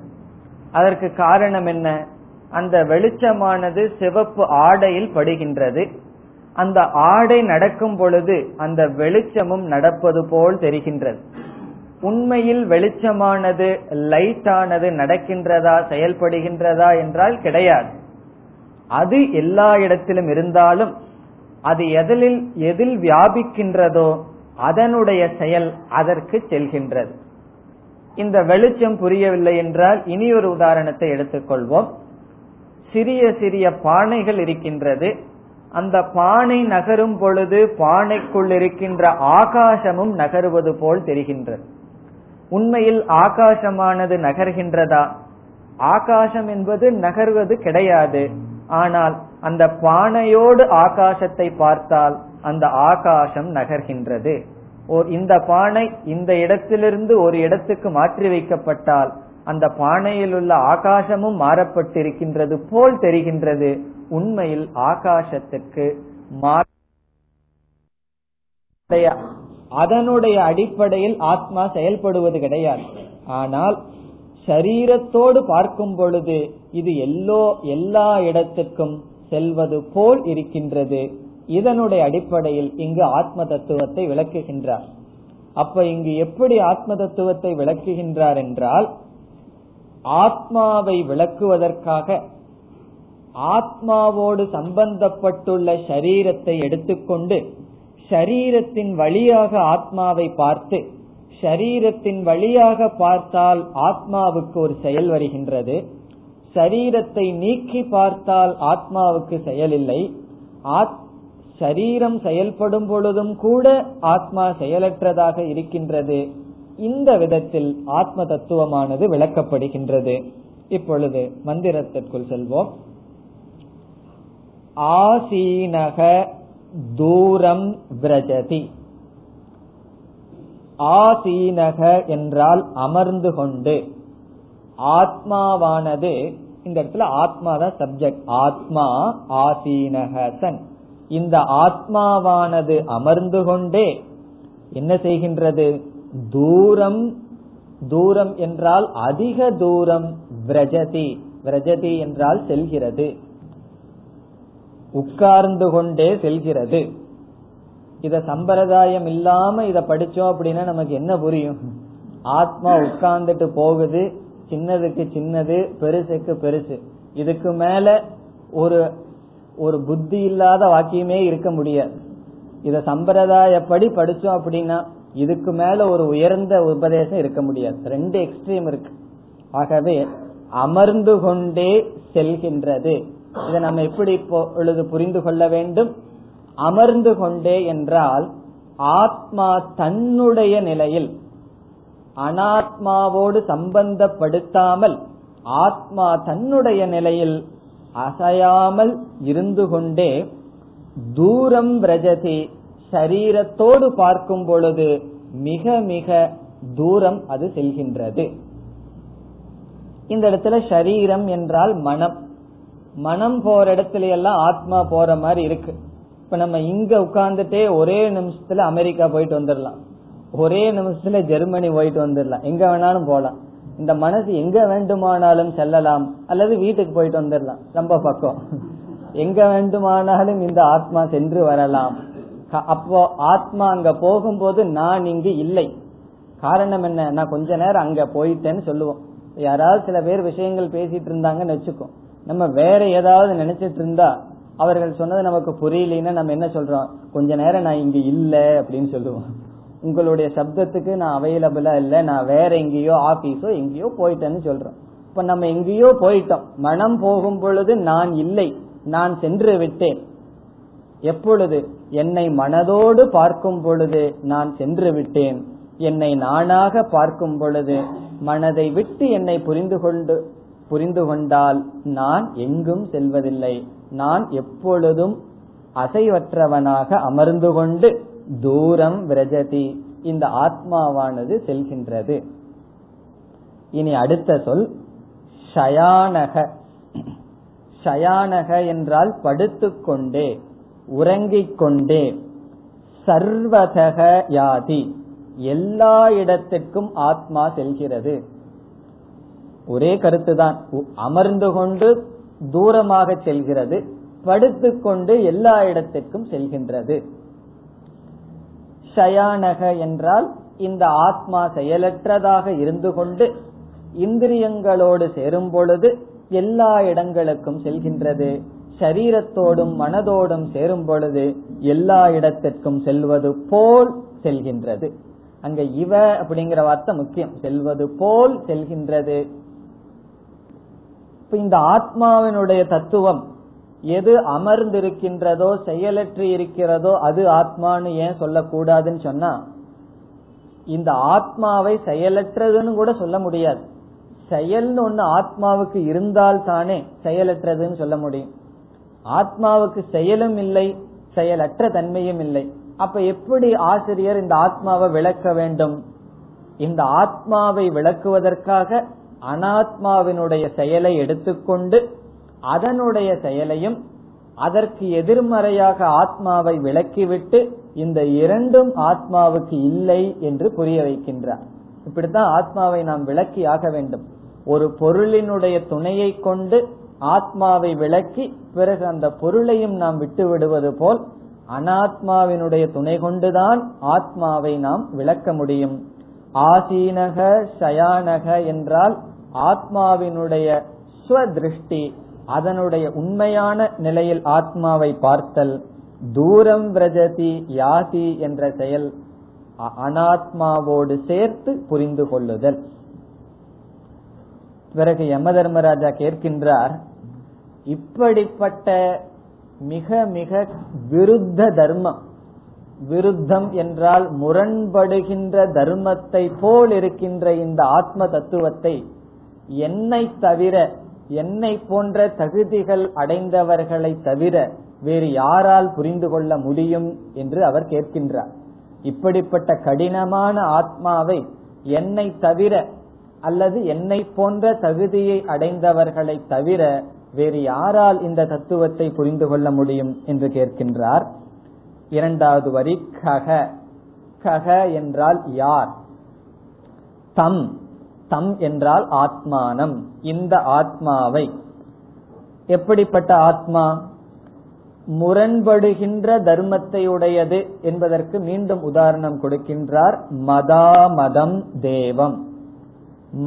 அதற்கு காரணம் என்ன? அந்த வெளிச்சமானது சிவப்பு ஆடையில் படுகின்றது. அந்த ஆடை நடக்கும் பொழுது அந்த வெளிச்சமும் நடப்பது போல் தெரிகின்றது. உண்மையில் வெளிச்சமானது லைட்டானது நடக்கின்றதா செயல்படுகின்றதா என்றால் கிடையாது. அது எல்லா இடத்திலும் இருந்தாலும் அது எதில் எதில் வியாபிக்கின்றதோ அதனுடைய செயல் அதற்கு செல்கின்றது. இந்த வெளிச்சம் புரியவில்லை என்றால் இனி ஒரு உதாரணத்தை எடுத்துக்கொள்வோம். சிறிய சிறிய பானைகள் இருக்கின்றது. அந்த பானை நகரும் பொழுது பானைக்குள் இருக்கின்ற ஆகாசமும் நகருவது போல் தெரிகின்றது. உண்மையில் ஆகாசமானது நகர்கின்றதா? ஆகாசம் என்பது நகர்வது கிடையாது. ஆனால் அந்த பானையோடு ஆகாசத்தை பார்த்தால் அந்த ஆகாசம் நகர்கின்றது. இந்த பானை இந்த இடத்திலிருந்து ஒரு இடத்துக்கு மாற்றி வைக்கப்பட்டால் அந்த பானையில் உள்ள ஆகாசமும் மாறப்பட்டிருக்கின்றது போல் தெரிகின்றது. உண்மையில் ஆகாசத்திற்கு அதனுடைய அடிப்படையில் ஆத்மா செயல்படுவது கிடையாது. ஆனால் சரீரத்தோடு பார்க்கும் பொழுது இது எல்லோ எல்லா இடத்துக்கும் செல்வது போல் இருக்கின்றது. இதனுடைய அடிப்படையில் இங்கு ஆத்ம தத்துவத்தை விளக்குகின்றார். அப்ப இங்கு எப்படி ஆத்ம தத்துவத்தை விளக்குகின்றார் என்றால் ஆத்மாவை விளக்குவதற்காக ஆத்மாவோடு சம்பந்தப்பட்டுள்ள சரீரத்தை எடுத்துக்கொண்டு ஷரீரத்தின் வழியாக ஆத்மாவை பார்த்து ஷரீரத்தின் வழியாக பார்த்தால் ஆத்மாவுக்கு ஒரு செயல் வருகின்றது. சரீரத்தை நீக்கி பார்த்தால் ஆத்மாவுக்கு செயல் இல்லை சரீரம் செயல்படும் பொழுதும் கூட ஆத்மா செயலற்றதாக இருக்கின்றது. இந்த விதத்தில் ஆத்ம தத்துவமானது விளக்கப்படுகின்றது. இப்பொழுது மந்திரத்திற்குள் செல்வோம். ஆசீனக தூரம் விரஜதி. ஆசீனக என்றால் அமர்ந்து கொண்டு. ஆத்மாவானது இந்த இடத்துல ஆத்மா தான் சப்ஜெக்ட் ஆத்மா ஆசீனகசன் இந்த ஆத்மாவானது அமர்ந்து கொண்டே என்ன செய்கின்றது? தூரம் தூரம் என்றால் அதிக தூரம் விரஜதி. விரஜதி என்றால் செல்கிறது. உட்கார்ந்து கொண்டே செல்கிறது. இத சம்பிரதாயம் இல்லாம இத படிச்சோம் அப்படின்னா நமக்கு என்ன புரியும்? ஆத்மா உட்கார்ந்துட்டு போகுது. சின்னதுக்கு சின்னது பெருசுக்கு பெருசு. இதுக்கு மேல ஒரு ஒரு புத்தி இல்லாத வாக்கியமே இருக்க முடியாது இத சம்பிரதாயப்படி படிச்சோம் அப்படின்னா இதுக்கு மேல ஒரு உயர்ந்த உபதேசம் இருக்க முடியாது. ரெண்டு எக்ஸ்ட்ரீம் இருக்கு. ஆகவே அமர்ந்து கொண்டே செல்கின்றது. இதை நம்ம எப்படி இப்பொழுது புரிந்து கொள்ள வேண்டும்? அமர்ந்து கொண்டே என்றால் ஆத்மா தன்னுடைய நிலையில் அனாத்மாவோடு சம்பந்தப்படுத்தாமல் ஆத்மா தன்னுடைய நிலையில் அசையாமல் இருந்து கொண்டே தூரம் பிரஜதி சரீரத்தோடு பார்க்கும் பொழுது மிக மிக தூரம் அது செல்கின்றது. இந்த இடத்துல சரீரம் என்றால் மனம். மனம் போற இடத்துல எல்லாம் ஆத்மா போற மாதிரி இருக்கு. இப்ப நம்ம இங்க உட்கார்ந்துட்டே ஒரே நிமிஷத்துல அமெரிக்கா போயிட்டு வந்துடலாம் ஒரே நிமிஷத்துல ஜெர்மனி போயிட்டு வந்துடலாம் எங்க வேணாலும் போலாம். இந்த மனசு எங்க வேண்டுமானாலும் செல்லலாம் அல்லது வீட்டுக்கு போயிட்டு வந்துடலாம். ரொம்ப பக்கம். எங்க வேண்டுமானாலும் இந்த ஆத்மா சென்று வரலாம். அப்போ ஆத்மா அங்க போகும்போது நான் இங்கு இல்லை. காரணம் என்ன? நான் கொஞ்ச நேரம் அங்க போயிட்டேன்னு சொல்லுவோம். யாராவது சில பேர் விஷயங்கள் பேசிட்டு இருந்தாங்கன்னு வச்சுக்கோ. நம்ம வேற ஏதாவது நினைச்சிட்டு இருந்தா அவர்கள் சொன்னது நமக்கு புரியலன்னா நம்ம என்ன சொல்றோம்? கொஞ்ச நேரம் நான் இங்க இல்ல அப்படின்னு சொல்லுவோம். உங்களுடைய சப்தத்துக்கு நான் அவைலபிளா இல்ல நான் வேற எங்கேயோ ஆபீஸோ எங்கேயோ போயிட்டேன்னு சொல்றோம் இப்ப நம்ம எங்கேயோ போயிட்டோம். மனம் போகும் பொழுது நான் இல்லை நான் சென்று விட்டேன். எப்பொழுது? என்னை மனதோடு பார்க்கும் பொழுது நான் சென்று விட்டேன். என்னை நானாக பார்க்கும் பொழுது மனதை விட்டு என்னை புரிந்து கொண்டு புரிந்து கொண்டால் நான் எங்கும் செல்வதில்லை. நான் எப்பொழுதும் அசைவற்றவனாக அமர்ந்து கொண்டு தூரம் விரஜதி. இந்த ஆத்மாவானது செல்கின்றது. இனி அடுத்த சொல் ஷயானக. ஷயானக என்றால் படுத்துக்கொண்டே உறங்கிக் கொண்டே சர்வதக யாதி. எல்லா இடத்திற்கும் ஆத்மா செல்கிறது. ஒரே கருத்துதான். அமர்ந்து கொண்டு தூரமாக செல்கிறது படுத்துக்கொண்டு எல்லா இடத்திற்கும் செல்கின்றது. சயானக என்றால் இந்த ஆத்மா செயலற்றதாக இருந்து கொண்டு இந்திரியங்களோடு சேரும் பொழுது எல்லா இடங்களுக்கும் செல்கின்றது. சரீரத்தோடும் மனதோடும் சேரும் பொழுது எல்லா இடத்திற்கும் செல்வது போல் செல்கின்றது. அங்க இவ அப்படிங்கிற வார்த்தை முக்கியம். செல்வது போல் செல்கின்றது. இந்த ஆத்மாவினுடைய தத்துவம் எது அமர்ந்திருக்கின்றதோ செயலற்று இருக்கிறதோ அது ஆத்மான்னு ஏன் சொல்லக்கூடாதுன்னு சொன்னா இந்த ஆத்மாவை செயலற்றதுன்னு கூட சொல்ல முடியாது. செயல்னு ஒண்ணு ஆத்மாவுக்கு இருந்தால் தானே செயலற்றதுன்னு சொல்ல முடியும். ஆத்மாவுக்கு செயலும் இல்லை செயலற்ற தன்மையும் இல்லை. அப்ப எப்படி ஆசிரியர் இந்த ஆத்மாவை விளக்க வேண்டும்? இந்த ஆத்மாவை விளக்குவதற்காக அனாத்மாவினுடைய செயலை எடுத்துக்கொண்டு அதனுடைய செயலையும் அதற்கு எதிர்மறையாக ஆத்மாவை விளக்கிவிட்டு இந்த இரண்டும் ஆத்மாவுக்கு இல்லை என்று புரிய வைக்கின்றார். இப்படித்தான் ஆத்மாவை நாம் விளக்கி ஆக வேண்டும். ஒரு பொருளினுடைய துணையை கொண்டு ஆத்மாவை விளக்கி பிறகு அந்த பொருளையும் நாம் விட்டு விடுவது போல் அனாத்மாவினுடைய துணை கொண்டுதான் ஆத்மாவை நாம் விளக்க முடியும். ஆசீனக ஷயானக என்றால் ஆத்மாவினுடைய ஸ்வதிருஷ்டி அதனுடைய உண்மையான நிலையில் ஆத்மாவை பார்த்தல் தூரம் பிரஜதி யாதி என்ற செயல் அனாத்மாவோடு சேர்த்து புரிந்து கொள்ளுதல். பிறகு யம தர்மராஜா கேட்கின்றார் இப்படிப்பட்ட மிக மிக விருத்த தர்மம் விருத்தம் என்றால் முரண்படுகின்ற தர்மத்தை போல் இருக்கின்ற இந்த ஆத்ம தத்துவத்தை என்னை தவிர என்னை போன்ற தகுதிகள் அடைந்தவர்களை தவிர வேறு யாரால் புரிந்து கொள்ள முடியும் என்று அவர் கேட்கின்றார். இப்படிப்பட்ட கடினமான ஆத்மாவை என்னை தவிர அல்லது என்னை போன்ற தகுதியை அடைந்தவர்களை தவிர வேறு யாரால் இந்த தத்துவத்தை புரிந்து கொள்ள முடியும் என்று கேட்கின்றார். இரண்டாவது வரி கக கக என்றால் யார்? தம். தம் என்றால் ஆத்மானம். இந்த ஆத்மாவை. எப்படிப்பட்ட ஆத்மா? முரண்படுகின்ற தர்மத்தை உடையது என்பதற்கு மீண்டும் உதாரணம் கொடுக்கின்றார் மதாமதம் தேவம்.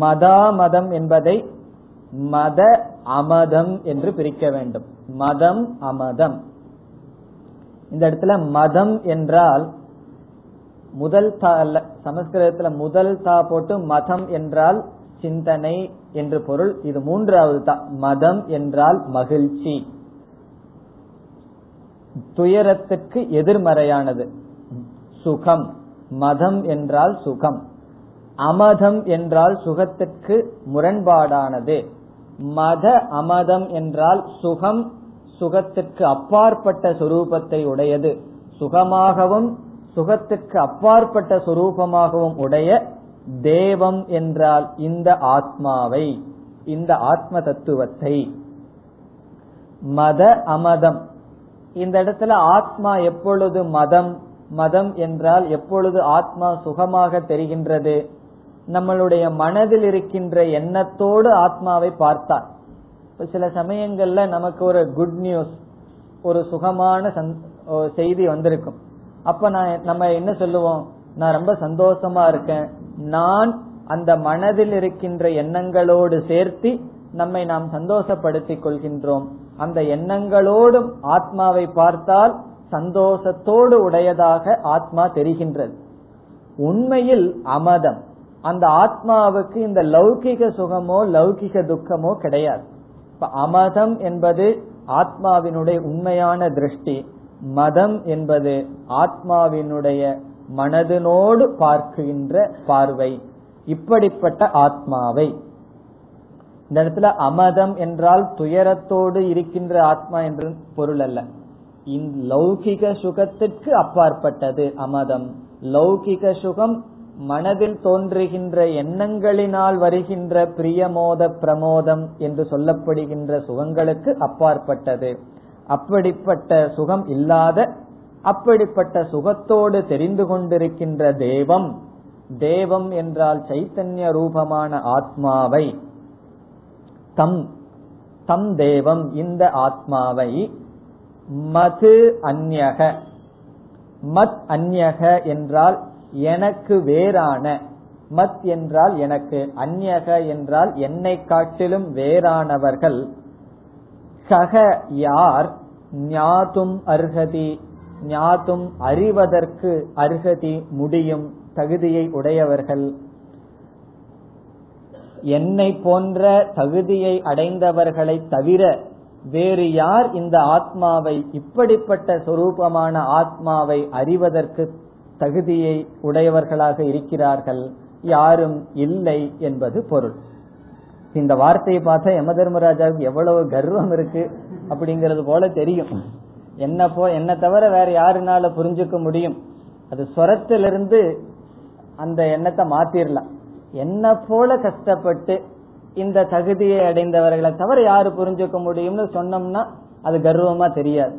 மதாமதம் என்பதை மத அமதம் என்று பிரிக்க வேண்டும். மதம் அமதம். இந்த இடத்துல மதம் என்றால் முதல் தா அல்ல சமஸ்கிருதத்துல முதல் தா போட்டு மதம் என்றால் சிந்தனை என்று பொருள். இது மூன்றாவது தா மதம் என்றால் மகிழ்ச்சி. துயரத்துக்கு எதிர்மறையானது. சுகம். மதம் என்றால் சுகம். அமதம் என்றால் சுகத்துக்கு முரண்பாடானது. மத அமதம் என்றால் சுகம் சுகத்துக்கு அப்பாற்பட்ட சுரூபத்தை உடையது. சுகமாகவும் சுகத்துக்கு அப்பாற்பட்ட சுரூபமாகவும் உடைய தேவம் என்றால் இந்த ஆத்மாவை இந்த ஆத்ம தத்துவத்தை. மத அமதம். இந்த இடத்துல ஆத்மா எப்பொழுது மதம் மதம் என்றால் எப்பொழுது ஆத்மா சுகமாக தெரிகின்றது? நம்மளுடைய மனதில் இருக்கின்ற எண்ணத்தோடு ஆத்மாவை பார்த்தார். சில சமயங்கள்ல நமக்கு ஒரு குட் நியூஸ் ஒரு சுகமான செய்தி வந்திருக்கும். அப்ப நான் நம்ம என்ன சொல்லுவோம்? நான் ரொம்ப சந்தோஷமா இருக்கேன். நான் அந்த மனதில் இருக்கின்ற எண்ணங்களோடு சேர்த்து நம்மை நாம் சந்தோஷப்படுத்திக் கொள்கின்றோம். அந்த எண்ணங்களோடும் ஆத்மாவை பார்த்தால் சந்தோஷத்தோடு உடையதாக ஆத்மா தெரிகின்றது. உண்மையில் அமதம். அந்த ஆத்மாவுக்கு இந்த லௌகிக சுகமோ லௌகிக துக்கமோ கிடையாது. இப்ப அமதம் என்பது ஆத்மாவினுடைய உண்மையான திருஷ்டி. மதம் என்பது ஆத்மாவினுடைய மனதினோடு பார்க்கின்ற பார்வை இப்படிப்பட்ட ஆத்மாவை. இந்த இடத்துல அமதம் என்றால் துயரத்தோடு இருக்கின்ற ஆத்மா என்று பொருள் அல்ல. லௌகிக சுகத்திற்கு அப்பாற்பட்டது அமதம். லௌகிக சுகம் மனதில் தோன்றுகின்ற எண்ணங்களினால் வருகின்ற பிரியமோத பிரமோதம் என்று சொல்லப்படுகின்ற சுகங்களுக்கு அப்பாற்பட்டது. அப்படிப்பட்ட சுகம் இல்லாத அப்படிப்பட்ட சுகத்தோடு தெரிந்து கொண்டிருக்கின்ற தேவம் தேவம் என்றால் சைத்தன்ய ரூபமான ஆத்மாவை தம் தம் தேவம் இந்த ஆத்மாவை மது அந்யக மத் அந்யக என்றால் எனக்கு வேறான மத் என்றால் எனக்கு அந்யக என்றால் என்னை காட்டிலும் வேறானவர்கள் சக யார் ஞாதும் அர்ஹதி ஞாதும் அறிவதற்கு அர்ஹதி முடியும் தகுதியை உடையவர்கள். என்னை போன்ற தகுதியை அடைந்தவர்களை தவிர வேறு யார் இந்த ஆத்மாவை இப்படிப்பட்ட சொரூபமான ஆத்மாவை அறிவதற்கு தகுதியை உடையவர்களாக இருக்கிறார்கள்? யாரும் இல்லை என்பது பொருள். இந்த வார்த்தையை பார்த்தா யம தர்மராஜாவுக்கு எவ்வளவு கர்வம் இருக்கு அப்படிங்கறது போல தெரியும். என்ன போ என்ன தவிர வேற யாருனால புரிஞ்சுக்க முடியும். அது ஸ்வரத்திலிருந்து அந்த எண்ணத்தை மாத்திரலாம். என்ன போல கஷ்டப்பட்டு இந்த தகுதியை அடைந்தவர்களை தவிர யாரு புரிஞ்சுக்க முடியும்னு சொன்னோம்னா அது கர்வமா தெரியாது.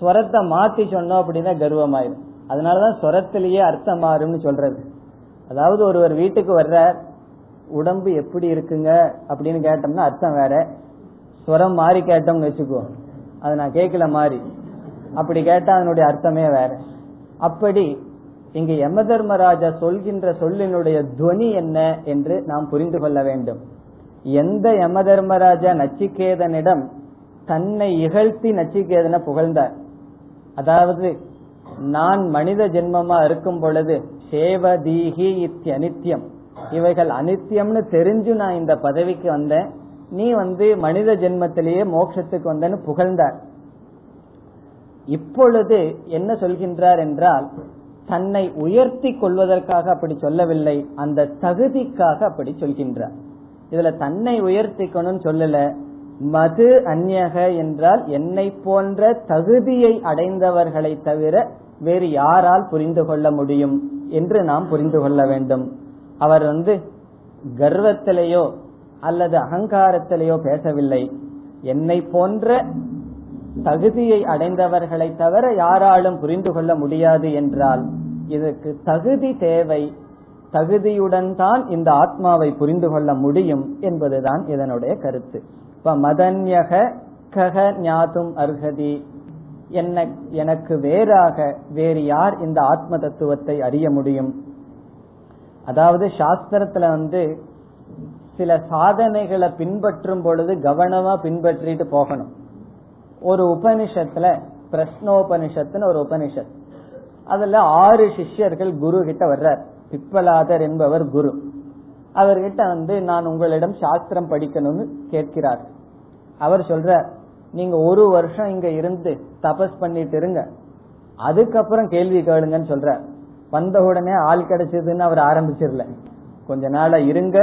ஸ்வரத்தை மாத்தி சொன்னோம் அப்படின்னா கர்வமாயிடும் அதனாலதான் ஸ்வரத்திலேயே அர்த்தம் மாறும்னு சொல்றது. அதாவது ஒருவர் வீட்டுக்கு வர்றார். உடம்பு எப்படி இருக்குங்க அப்படின்னு கேட்டோம்னா அர்த்தம் வேற. ஸ்வரம் மாறி கேட்டோம்னு வச்சுக்கோ. அது நான் கேட்கல மாறி. அப்படி கேட்டா அதனுடைய அர்த்தமே வேற. அப்படி இங்கு யம தர்மராஜா சொல்கின்ற சொல்லினுடைய துவனி என்ன என்று நாம் புரிந்து கொள்ள வேண்டும். எந்த யம தர்மராஜா நச்சிகேதனிடம் தன்னை இகழ்த்தி நச்சிகேதனை புகழ்ந்தார். அதாவது நான் மனித ஜென்மமா இருக்கும் பொழுது சேவதீகி இத்தியனித்யம். இவைகள் அனித்தியம்னு தெரிஞ்சு நான் இந்த பதவிக்கு வந்தேன். நீ வந்து மனித ஜென்மத்திலேயே மோட்சத்துக்கு வந்தேன்னு புகழ்ந்தார். இப்பொழுது என்ன சொல்கின்றார் என்றால் தன்னை உயர்த்தி கொள்வதற்காக அப்படி சொல்லவில்லை அந்த தகுதிக்காக அப்படி சொல்கின்றார். இதுல தன்னை உயர்த்திக்கணும்னு சொல்லல மது அந்யக என்றால் என்னை போன்ற தகுதியை அடைந்தவர்களை தவிர வேறு யாரால் புரிந்து கொள்ள முடியும் என்று நாம் புரிந்து கொள்ள வேண்டும். அவர் வந்து கர்வத்திலேயோ அல்லது அகங்காரத்திலேயோ பேசவில்லை. என்னை போன்ற தகுதியை அடைந்தவர்களை தவிர யாராலும் புரிந்து கொள்ள முடியாது என்றால் இதற்கு தகுதி தேவை. தகுதியுடன் தான் இந்த ஆத்மாவை புரிந்து கொள்ள முடியும் என்பதுதான் இதனுடைய கருத்து. இப்ப மதன்யக கக ஞாதும் அர்ஹதி. என்ன எனக்கு வேறாக வேறு யார் இந்த ஆத்ம தத்துவத்தை அறிய முடியும்? அதாவது சாஸ்திரத்துல வந்து சில சாதனைகளை பின்பற்றும் பொழுது கவனமா பின்பற்றிட்டு போகணும். ஒரு உபனிஷத்துல பிரஸ்னோபனிஷத்துன்னு ஒரு உபனிஷத். அதுல ஆறு சிஷ்யர்கள் குரு கிட்ட வர்றார். பிப்பலாதர் என்பவர் குரு. அவர்கிட்ட வந்து நான் உங்களிடம் சாஸ்திரம் படிக்கணும்னு கேட்கிறார். அவர் சொல்றார் நீங்க ஒரு வருஷம் இங்க இருந்து தபஸ் பண்ணிட்டு இருங்க. அதுக்கப்புறம் கேள்வி கேளுங்கன்னு சொல்றார். வந்த உடனே ஆள் கிடைச்சதுன்னு அவர் ஆரம்பிச்சிடல. கொஞ்ச நாள இருங்க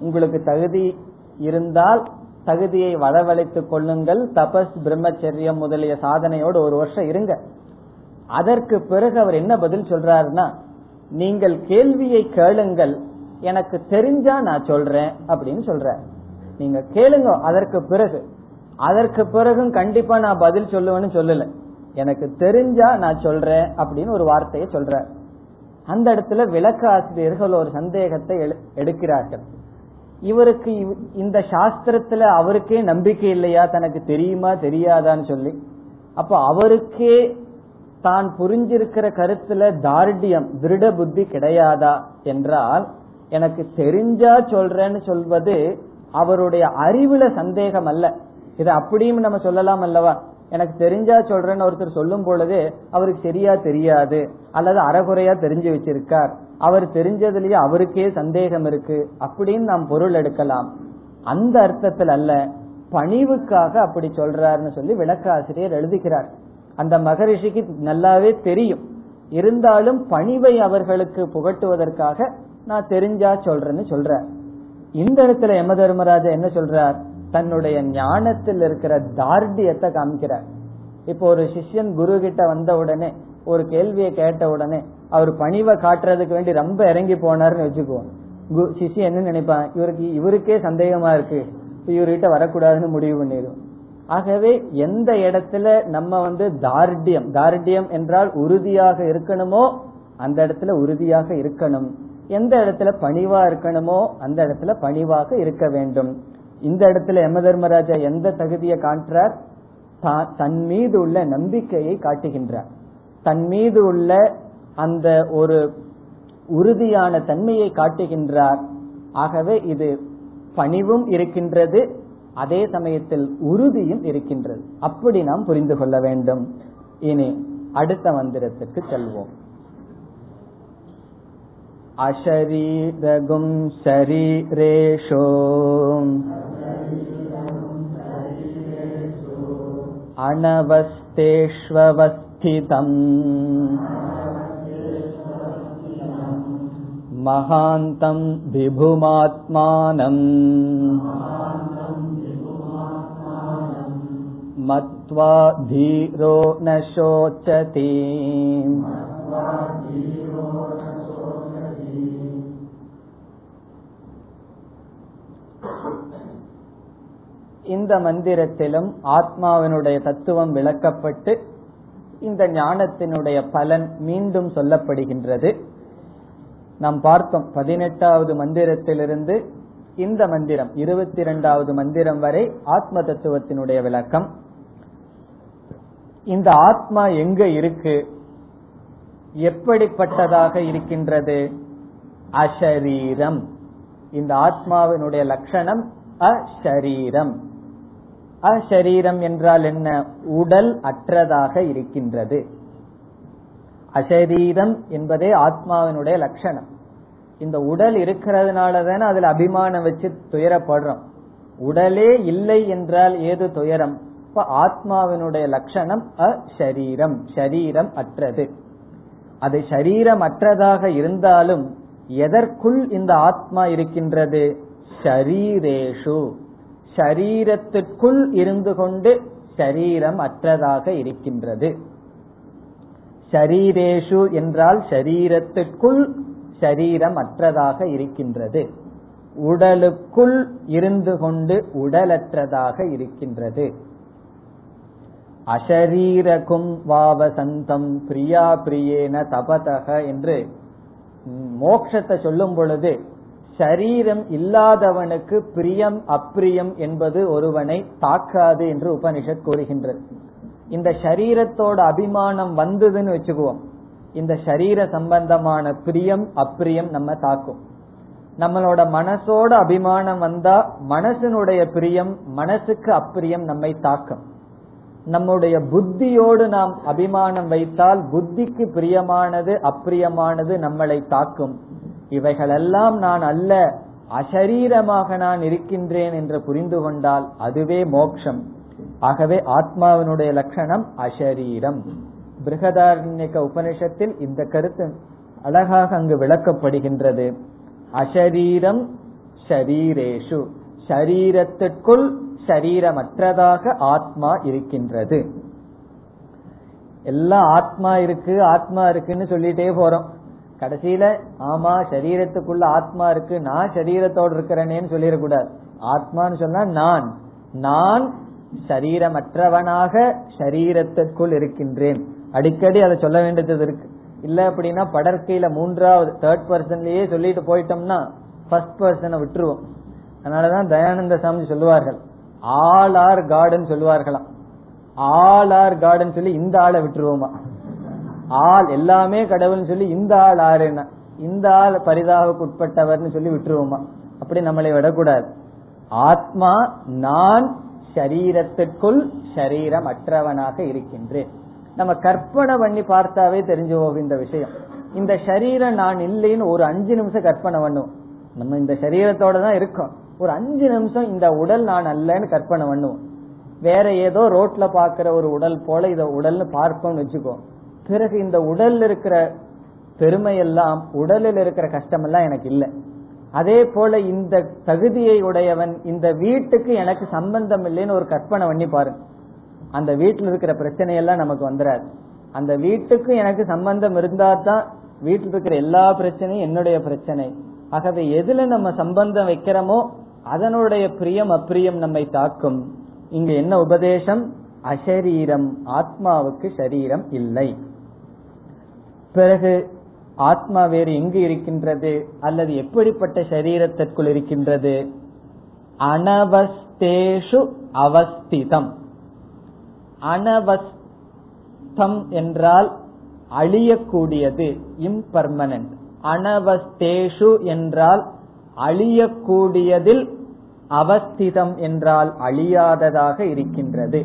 உங்களுக்கு தகுதி இருந்தால் தகுதியை வளவழைத்துக் கொள்ளுங்கள். தபஸ் பிரம்மச்சரியம் முதலிய சாதனையோடு ஒரு வருஷம் இருங்க. அதற்கு பிறகு அவர் என்ன பதில் சொல்றாருன்னா நீங்கள் கேள்வியை கேளுங்கள். எனக்கு தெரிஞ்சா நான் சொல்றேன் அப்படின்னு சொல்ற நீங்க கேளுங்க அதற்கு பிறகு. அதற்கு பிறகும் கண்டிப்பா நான் பதில் சொல்லுவேன்னு சொல்லல. எனக்கு தெரிஞ்சா நான் சொல்றேன் அப்படின்னு ஒரு வார்த்தையை சொல்ற அந்த இடத்துல விளக்க ஆசிரியர்கள் ஒரு சந்தேகத்தை எடுக்கிறார்கள். இவருக்கு இந்த சாஸ்திரத்துல அவருக்கே நம்பிக்கை இல்லையா? தனக்கு தெரியுமா? தெரியாதான்னு சொல்லி. அப்ப அவருக்கே தான் புரிஞ்சிருக்கிற கருத்துல தார்டியம் திருட புத்தி கிடையாதா? என்றால் எனக்கு தெரிஞ்சா சொல்றேன்னு சொல்வது அவருடைய அறிவுல சந்தேகம் அல்ல. இதை அப்படியும் நம்ம சொல்லலாம் அல்லவா? எனக்கு தெரிஞ்சா சொல்றேன்னு ஒருத்தர் சொல்லும் பொழுது அவருக்கு சரியா தெரியாது அல்லது அறகுறையா தெரிஞ்சு வச்சிருக்கார். அவர் தெரிஞ்சதுலயே அவருக்கே சந்தேகம் இருக்கு அப்படின்னு நாம் பொருள் எடுக்கலாம். அந்த அர்த்தத்தில் அல்ல பணிவுக்காக அப்படி சொல்றாருன்னு சொல்லி விளக்காசிரியர் எழுதுகிறார். அந்த மகரிஷிக்கு நல்லாவே தெரியும். இருந்தாலும் பணிவை அவர்களுக்கு புகட்டுவதற்காக நான் தெரிஞ்சா சொல்றேன்னு சொல்ற இந்த இடத்துல யம தர்மராஜா என்ன சொல்றார்? தன்னுடைய ஞானத்தில் இருக்கிற தார்டியத்தை காமிக்கிறார். இப்போ ஒரு சிஷ்யன் குரு கிட்ட வந்த உடனே ஒரு கேள்வியை கேட்ட உடனே அவர் பணிவை காட்டுறதுக்கு வேண்டி ரொம்ப இறங்கி போனார்னு வச்சுக்குவோம் சிஷ்யன் என்ன நினைப்பான்? இவருக்கு இவருக்கே சந்தேகமா இருக்கு. இவர்கிட்ட வரக்கூடாதுன்னு முடிவு பண்ணிடும் ஆகவே எந்த இடத்துல நம்ம வந்து தார்டியம் தார்டியம் என்றால் உறுதியாக இருக்கணுமோ அந்த இடத்துல உறுதியாக இருக்கணும். எந்த இடத்துல பணிவா இருக்கணுமோ அந்த இடத்துல பணிவாக இருக்க வேண்டும். இந்த இடத்துல யம தர்மராஜா எந்த தகுதியை காட்டுறார் தன் மீது உள்ள நம்பிக்கையை காட்டுகின்றார். தன் மீது உள்ள அந்த ஒரு உறுதியான தன்மையை காட்டுகின்றார். ஆகவே இது பணிவும் இருக்கின்றது அதே சமயத்தில் உறுதியும் இருக்கின்றது. அப்படி நாம் புரிந்து கொள்ள வேண்டும். இனி அடுத்த மந்திரத்துக்கு செல்வோம். அஷரீரகும் ஷரீரேஷோ अनवस्थेष्वस्थितम् महान्तम् विभुमात्मानम् मत्वा धीरो न शोचति இந்த மந்திரத்திலும் ஆத்மாவினுடைய தத்துவம் விளக்கப்பட்டு இந்த ஞானத்தினுடைய பலன் மீண்டும் சொல்லப்படுகின்றது. நாம் பார்த்தோம் பதினெட்டாவது மந்திரத்திலிருந்து இந்த மந்திரம் இருபத்தி இரண்டாவது மந்திரம் வரை ஆத்ம தத்துவத்தினுடைய விளக்கம். இந்த ஆத்மா எங்க இருக்கு? எப்படிப்பட்டதாக இருக்கின்றது? அஷரீரம் இந்த ஆத்மாவினுடைய லட்சணம் அஷரீரம் அசரீரம் என்றால் என்ன? உடல் அற்றதாக இருக்கின்றது. அசரீரம் என்பதே ஆத்மாவினுடைய லட்சணம். இந்த உடல் இருக்கிறதுனால தானே அதுல அபிமானம் வச்சு துயரப்படுறோம். உடலே இல்லை என்றால் ஏது துயரம்? இப்ப ஆத்மாவினுடைய லட்சணம் அசரீரம். ஷரீரம் அற்றது. அது ஷரீரம் அற்றதாக இருந்தாலும் எதற்குள் இந்த ஆத்மா இருக்கின்றது? ஷரீரேஷு ஷரீரத்திற்குள் இருந்து கொண்டு ஷரீரம் அற்றதாக இருக்கின்றது. ஷரீரேஷு என்றால் ஷரீரத்திற்குள் ஷரீரம் அற்றதாக இருக்கின்றது. உடலுக்குள் இருந்து கொண்டு உடலற்றதாக இருக்கின்றது. அஷரீரகும் வாவசந்தம் பிரியா பிரியேன தபதக என்று மோக்ஷத்தை சொல்லும் பொழுது சரீரம் இல்லாதவனுக்கு பிரியம் அப்பிரியம் என்பது ஒருவனை தாக்காது என்று உபனிஷத் கூறுகின்றது. இந்த சரீரத்தோட அபிமானம் வந்ததுன்னு வச்சுக்குவோம். இந்த சரீர சம்பந்தமான பிரியம் அப்பிரியம் நம்ம தாக்கும். நம்மளோட மனசோட அபிமானம் வந்தா மனசினுடைய பிரியம் மனசுக்கு அப்பிரியம் நம்மை தாக்கும். நம்முடைய புத்தியோடு நாம் அபிமானம் வைத்தால் புத்திக்கு பிரியமானது அப்பிரியமானது நம்மளை தாக்கும். இவைகளெல்லாம் நான் அல்ல அசரீரமாக நான் இருக்கின்றேன் என்று புரிந்து கொண்டால் அதுவே மோக்ஷம். ஆகவே ஆத்மாவினுடைய லட்சணம் அசரீரம். பிருகதாரண்யக உபனிஷத்தில் இந்த கருத்து அழகாக அங்கு விளக்கப்படுகின்றது. அசரீரம் ஷரீரேஷு. ஷரீரத்திற்குள் ஷரீரமற்றதாக ஆத்மா இருக்கின்றது. எல்லாம் ஆத்மா இருக்கு ஆத்மா இருக்குன்னு சொல்லிட்டே போறோம். கடைசியில ஆமா சரீரத்துக்குள்ள ஆத்மா இருக்கு நான் சரீரத்தோடு இருக்கிறேனேன்னு சொல்லிடக்கூடாது. ஆத்மான்னு சொன்னா நான். நான் சரீரமற்றவனாக சரீரத்திற்குள் இருக்கின்றேன். அடிக்கடி அதை சொல்ல வேண்டியது இருக்கு. இல்ல அப்படின்னா படற்கையில மூன்றாவது தேர்ட் பர்சன்லயே சொல்லிட்டு போயிட்டோம்னா ஃபர்ஸ்ட் பர்சனை விட்டுருவோம். அதனாலதான் தயானந்த சாமி சொல்லுவார்கள் ஆல் ஆர் கார்டன் சொல்லுவார்களாம். ஆல் ஆர் கார்டன் சொல்லி இந்த ஆளை விட்டுருவோமா? ஆள் எல்லாமே கடவுள்னு சொல்லி இந்த ஆள் என்ன இந்த ஆள் பரிதாவுக்கு உட்பட்டவர்னு சொல்லி விட்டுருவோமா? அப்படி நம்மளை விடக்கூடாது. ஆத்மா நான் சரீரத்திற்குள் சரீரம் அற்றவனாக இருக்கின்றேன். நம்ம கற்பனை பண்ணி பார்த்தாவே தெரிஞ்சு போகும் இந்த விஷயம். இந்த சரீரம் நான் இல்லைன்னு ஒரு அஞ்சு நிமிஷம் கற்பனை பண்ணுவோம். நம்ம இந்த சரீரத்தோட தான் இருக்கோம். ஒரு அஞ்சு நிமிஷம் இந்த உடல் நான் அல்லன்னு கற்பனை பண்ணுவோம். வேற ஏதோ ரோட்ல பாக்குற ஒரு உடல் போல இத உடல்னு பார்ப்போம்னு வச்சுக்கோ பிறகு இந்த உடல்ல இருக்கிற பெருமை எல்லாம் உடலில் இருக்கிற கஷ்டம் எல்லாம் எனக்கு இல்லை. அதே போல இந்த தகுதியை உடையவன் இந்த வீட்டுக்கு எனக்கு சம்பந்தம் இல்லைன்னு ஒரு கற்பனை பண்ணி பாருங்க அந்த வீட்டில் இருக்கிற பிரச்சனையெல்லாம் நமக்கு வந்துடாது அந்த வீட்டுக்கு எனக்கு சம்பந்தம் இருந்தா தான் வீட்டில் இருக்கிற எல்லா பிரச்சனையும் என்னுடைய பிரச்சனை. ஆகவே எதுல நம்ம சம்பந்தம் வைக்கிறோமோ அதனுடைய பிரியம் அப்பிரியம் நம்மை தாக்கும். இங்க என்ன உபதேசம்? அசரீரம். ஆத்மாவுக்கு சரீரம் இல்லை. பிறகு ஆத்மா வேறு எங்கு இருக்கின்றது? அல்லது எப்படிப்பட்ட சரீரத்திற்குள் இருக்கின்றது? அனவஸ்தேஷு அவஸ்திதம். அனவஸ்தம் என்றால் அழியக்கூடியது இம்பர்மனன்ட் அனவஸ்தேஷு என்றால் அழியக்கூடியதில் அவஸ்திதம் என்றால் அழியாததாக இருக்கின்றது.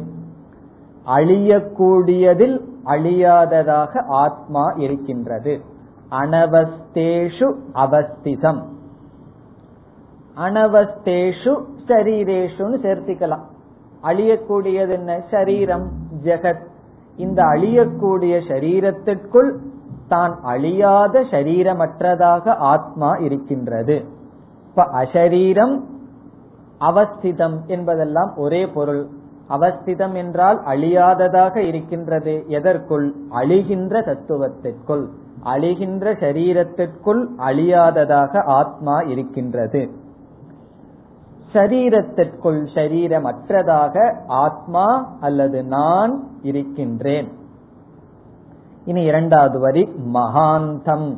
அழியக்கூடியதில் அழியாததாக ஆத்மா இருக்கின்றது. அனவஸ்தேஷு அவஸ்திதம். அனவஸ்தேஷு சரீரேஷுன்னு சேர்த்திக்கலாம். அழியக்கூடியது என்ன? சரீரம் ஜெகத். இந்த அழியக்கூடிய சரீரத்திற்குள் தான் அழியாத சரீரமற்றதாக ஆத்மா இருக்கின்றது. இப்ப அசரீரம் அவஸ்திதம் என்பதெல்லாம் ஒரே பொருள். அவஸ்திதம் என்றால் அழியாததாக இருக்கின்றது. எதற்குள்? அழிகின்ற தத்துவத்திற்குள். அழிகின்ற சரீரத்திற்குள் அழியாததாக ஆத்மா இருக்கின்றது. சரீரத்திற்குள் சரீரமற்றதாக ஆத்மா அல்லது நான் இருக்கின்றேன். இனி இரண்டாவது வரி மகாந்தம்.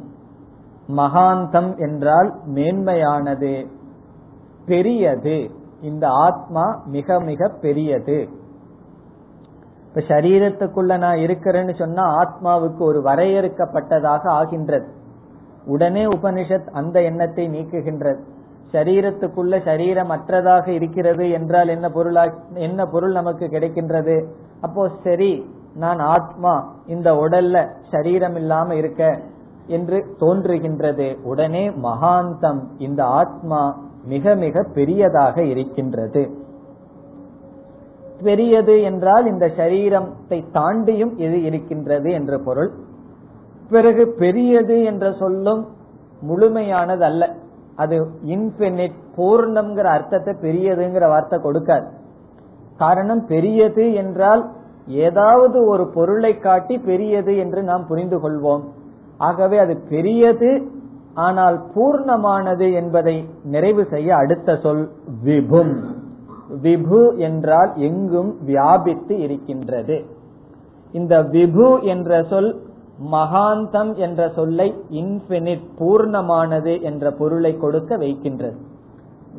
மகாந்தம் என்றால் மேன்மையானது பெரியது. இந்த ஆத்மா மிக மிக பெரியது. இப்ப சரீரத்துக்குள்ள நான் இருக்கிறேன்னு சொன்னா ஆத்மாவுக்கு ஒரு வரையறுக்கப்பட்டதாக ஆகின்றது. உடனே உபனிஷத் அந்த எண்ணத்தை நீக்குகின்றது. சரீரத்துக்குள்ள சரீரம் அற்றதாக இருக்கிறது என்றால் என்ன பொருளா என்ன பொருள் நமக்கு கிடைக்கின்றது? அப்போ சரி நான் ஆத்மா இந்த உடல்ல சரீரம் இல்லாம இருக்க என்று தோன்றுகின்றது. உடனே மகாந்தம் இந்த ஆத்மா மிக மிக பெரியதாக இருக்கின்றது. பெரியது என்றால் இந்த சரீரத்தை தாண்டியும் இது இருக்கின்றது என்ற பொருள். பிறகு பெரியது என்ற சொல்லும் முழுமையானது அல்ல அது இன்பினிட் பூர்ணம்ங்கிற அர்த்தத்தை பெரியதுங்கிற வார்த்தை கொடுக்காது. காரணம் பெரியது என்றால் ஏதாவது ஒரு பொருளை காட்டி பெரியது என்று நாம் புரிந்து கொள்வோம். ஆகவே அது பெரியது ஆனால் பூர்ணமானது என்பதை நிறைவு செய்ய அடுத்த சொல் விபும். விபு என்றால் எங்கும் வியாபித்து இருக்கின்றது. இந்த விபு என்ற சொல் மகாந்தம் என்ற சொல்லை இன்பினிட் பூர்ணமானது என்ற பொருளை கொடுக்க வைக்கின்றது.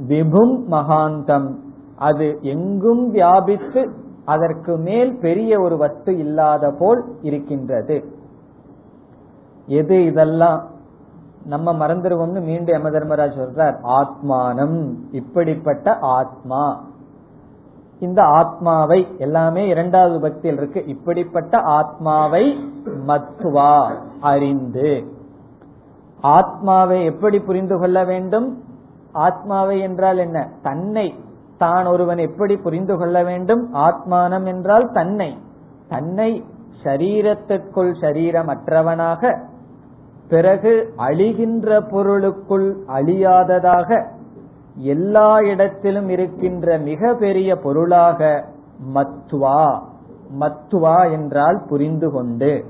விபும் மகாந்தம். அது எங்கும் வியாபித்து அதற்கு மேல் பெரிய ஒரு வஸ்து இல்லாத போல் இருக்கின்றது. எது இதெல்லாம்? நம்ம மறந்துடுவோம்னு மீண்டும் யம தர்மராஜ் சொல்றார் ஆத்மானம் இப்படிப்பட்ட ஆத்மா. இந்த ஆத்மாவை எல்லாமே இரண்டாவது பக்தியில் இருக்கு இப்படிப்பட்ட ஆத்மாவை மத்துவா அறிந்து. ஆத்மாவை எப்படி புரிந்து கொள்ள வேண்டும்? ஆத்மாவை என்றால் என்ன? தன்னை. தான் ஒருவன் எப்படி புரிந்து கொள்ள வேண்டும்? ஆத்மானம் என்றால் தன்னை. தன்னை ஷரீரத்திற்குள் சரீரமற்றவனாக பிறகு அழிகின்ற பொருளுக்குள் அழியாததாக எல்லா இடத்திலும் இருக்கின்ற மிக பெரிய பொருளாக மத்துவா மத்துவா என்றால் புரிந்து கொண்டு.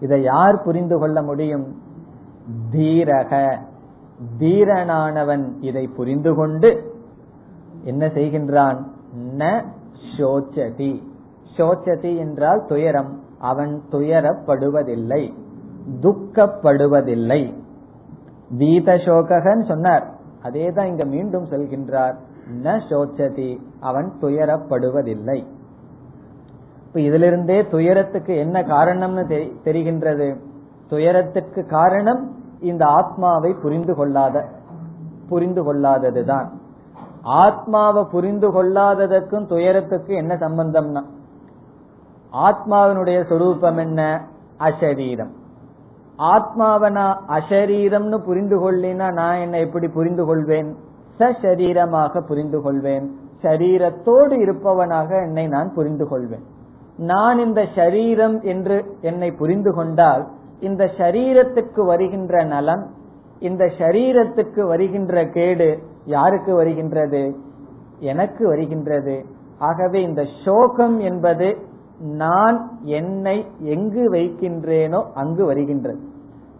இதை யார் புரிந்து கொள்ள முடியும்? தீரக. தீரனானவன் இதை புரிந்து கொண்டு என்ன செய்கின்றான்? ந சோச்சதி. சோச்சதி என்றால் துயரம். அவன் துயரப்படுவதில்லை. துக்கப்படுவதில்லை. வீத சோகன்னு சொன்னார் அதேதான் இங்க மீண்டும் சொல்கின்றார். ந சோச்சதி அவன் துயரப்படுவதில்லை. இப்ப இதிலிருந்தே துயரத்துக்கு என்ன காரணம்னு தெரிகின்றது? துயரத்துக்கு காரணம் இந்த ஆத்மாவை புரிந்து கொள்ளாத புரிந்து கொள்ளாததுதான். ஆத்மாவை புரிந்து கொள்ளாததற்கும் துயரத்துக்கு என்ன சம்பந்தம்னா ஆத்மாவினுடைய சொரூபம் என்ன? அசரீரம். ஆத்மாவை நான் அசரீரம்னு புரிந்து கொள்ளினா நான் என்ன எப்படி புரிந்து கொள்வேன் சரீரமாக புரிந்து கொள்வேன் சரீரத்தோடு இருப்பவனாக என்னை நான் புரிந்து கொள்வேன் நான் இந்த சரீரம் என்று என்னை புரிந்து கொண்டால் இந்த சரீரத்துக்கு வருகின்ற நலம் இந்த சரீரத்துக்கு வருகின்ற கேடு யாருக்கு வருகின்றது? எனக்கு வருகின்றது. ஆகவே இந்த சோகம் என்பது நான் என்னை எங்கு வைக்கின்றேனோ அங்கு வருகின்றது.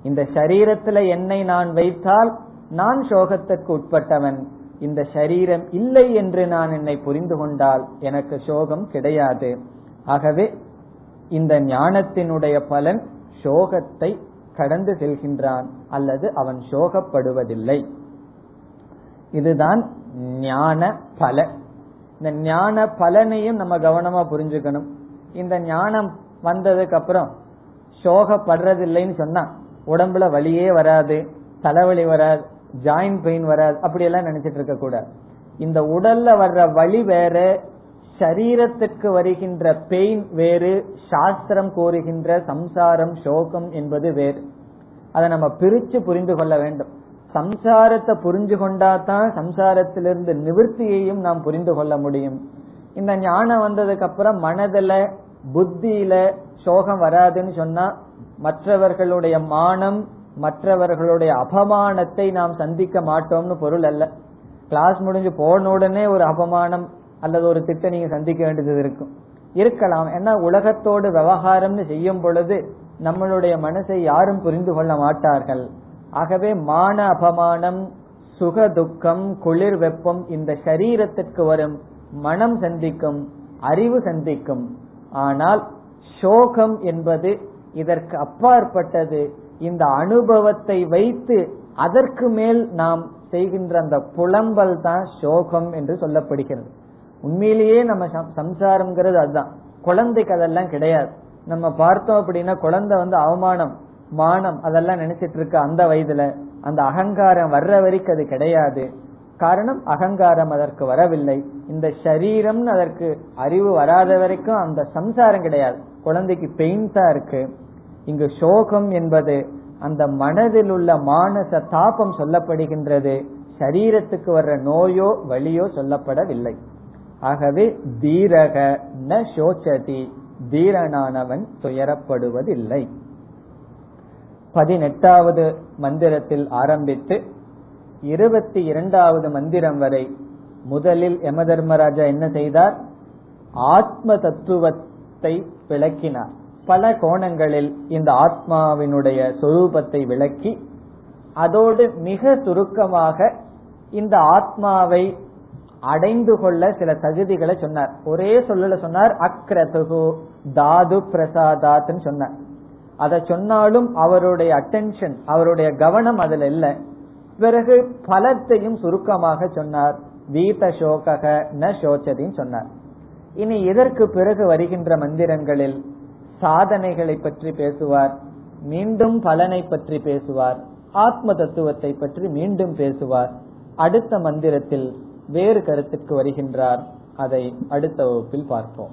இந்த சரீரத்துல என்னை நான் வைத்தால் நான் சோகத்திற்கு உட்பட்டவன். இந்த சரீரம் இல்லை என்று நான் என்னை புரிந்து கொண்டால் எனக்கு சோகம் கிடையாது. ஆகவே இந்த ஞானத்தினுடைய பலன் சோகத்தை கடந்து செல்கின்றான் அல்லது அவன் சோகப்படுவதில்லை. இதுதான் ஞான பல. இந்த ஞான பலனையும் நம்ம கவனமா புரிஞ்சுக்கணும். இந்த ஞானம் வந்ததுக்கு அப்புறம் சோகப்படுறதில்லைன்னு சொன்னா உடம்புல வலியே வராது தலைவலி வராது ஜாயிண்ட் பெயின் வராது அப்படி எல்லாம் நினைச்சிட்டு இருக்க கூடாது இந்த உடல்ல வர்ற வலி வேற சரீரத்துக்கு வருகின்ற பெயின் வேறு சாஸ்திரம் கூறுகின்ற சம்சாரம் சோகம் என்பது வேறு. அதை நம்ம பிரிச்சு புரிந்து கொள்ள வேண்டும். சம்சாரத்தை புரிஞ்சு கொண்டாதான் சம்சாரத்திலிருந்து நிவர்த்தியையும் நாம் புரிந்து கொள்ள முடியும். இந்த ஞானம் வந்ததுக்கு அப்புறம் மனதுல புத்தியில சோகம் வராதுன்னு சொன்னா மற்றவர்களுடைய மானம் மற்றவர்களுடைய அபமானத்தை நாம் சந்திக்க மாட்டோம்னு பொருள் அல்ல. கிளாஸ் முடிஞ்சு போன உடனே ஒரு அபமானம் அல்லது ஒரு திட்டம் நீங்க சந்திக்க வேண்டியது இருக்கும். இருக்கலாம். ஏன்னா உலகத்தோடு விவகாரம்னு செய்யும் பொழுது நம்மளுடைய மனசை யாரும் புரிந்து கொள்ள மாட்டார்கள். ஆகவே மான அபமானம் சுக துக்கம் குளிர் வெப்பம் இந்த சரீரத்திற்கு வரும் மனம் சந்திக்கும் அறிவு சந்திக்கும். ஆனால் சோகம் என்பது இதற்கு அப்பாற்பட்டது. இந்த அனுபவத்தை வைத்து அதற்கு மேல் நாம் செய்கின்ற அந்த புலம்பல் தான் சோகம் என்று சொல்லப்படுகிறது. உண்மையிலேயே நம்ம சம்சாரம்ங்கிறது அதுதான். குழந்தைக்கு அதெல்லாம் கிடையாது. நம்ம பார்த்தோம் அப்படின்னா குழந்தை வந்து அவமானம் மானம் அதெல்லாம் நினைச்சிட்டு இருக்க அந்த வயதுல அந்த அகங்காரம் வர்ற வரைக்கும் அது கிடையாது. காரணம் அகங்காரம் அதற்கு வரவில்லை. இந்த சரீரம்னு அதற்கு அறிவு வராத வரைக்கும் அந்த சம்சாரம் கிடையாது. குழந்தைக்கு பெயின் தான் இருக்கு. இங்கு சோகம் என்பது அந்த மனதில் உள்ள மானச தாபம் சொல்லப்படுகின்றது. சரீரத்துக்கு வர்ற நோயோ வழியோ சொல்லப்படவில்லை. ஆகவே தீரக ந சோச்சதி. தீரனானவன் துயரப்படுவதில்லை. பதினெட்டாவது மந்திரத்தில் ஆரம்பித்து இருபத்தி இரண்டாவது மந்திரம் வரை முதலில் யம தர்மராஜா என்ன செய்தார்? ஆத்ம தத்துவத்தை விளக்கினார். பல கோணங்களில் இந்த ஆத்மாவினுடைய சொரூபத்தை விளக்கி அதோடு மிக சுருக்கமாக இந்த ஆத்மாவை அடைந்து கொள்ள சில தகுதிகளை சொன்னார். ஒரே சொல்லல சொன்னார் அக்ரதுகு தாது பிரசாதாத்னு சொன்னார். அதை சொன்னாலும் அவருடைய அட்டென்ஷன் அவருடைய கவனம் அதுல இல்லை. பிறகு பலத்தையும் சுருக்கமாக சொன்னார். வீத சோகக ந சோச்சதின்னு சொன்னார். இனி இதற்கு பிறகு வருகின்ற மந்திரங்களில் சாதனைகளை பற்றி பேசுவார் மீண்டும் பலனை பற்றி பேசுவார் ஆத்ம தத்துவத்தை பற்றி மீண்டும் பேசுவார். அடுத்த மந்திரத்தில் வேறு கருத்துக்கு வருகின்றார். அதை அடுத்த வகுப்பில் பார்ப்போம்.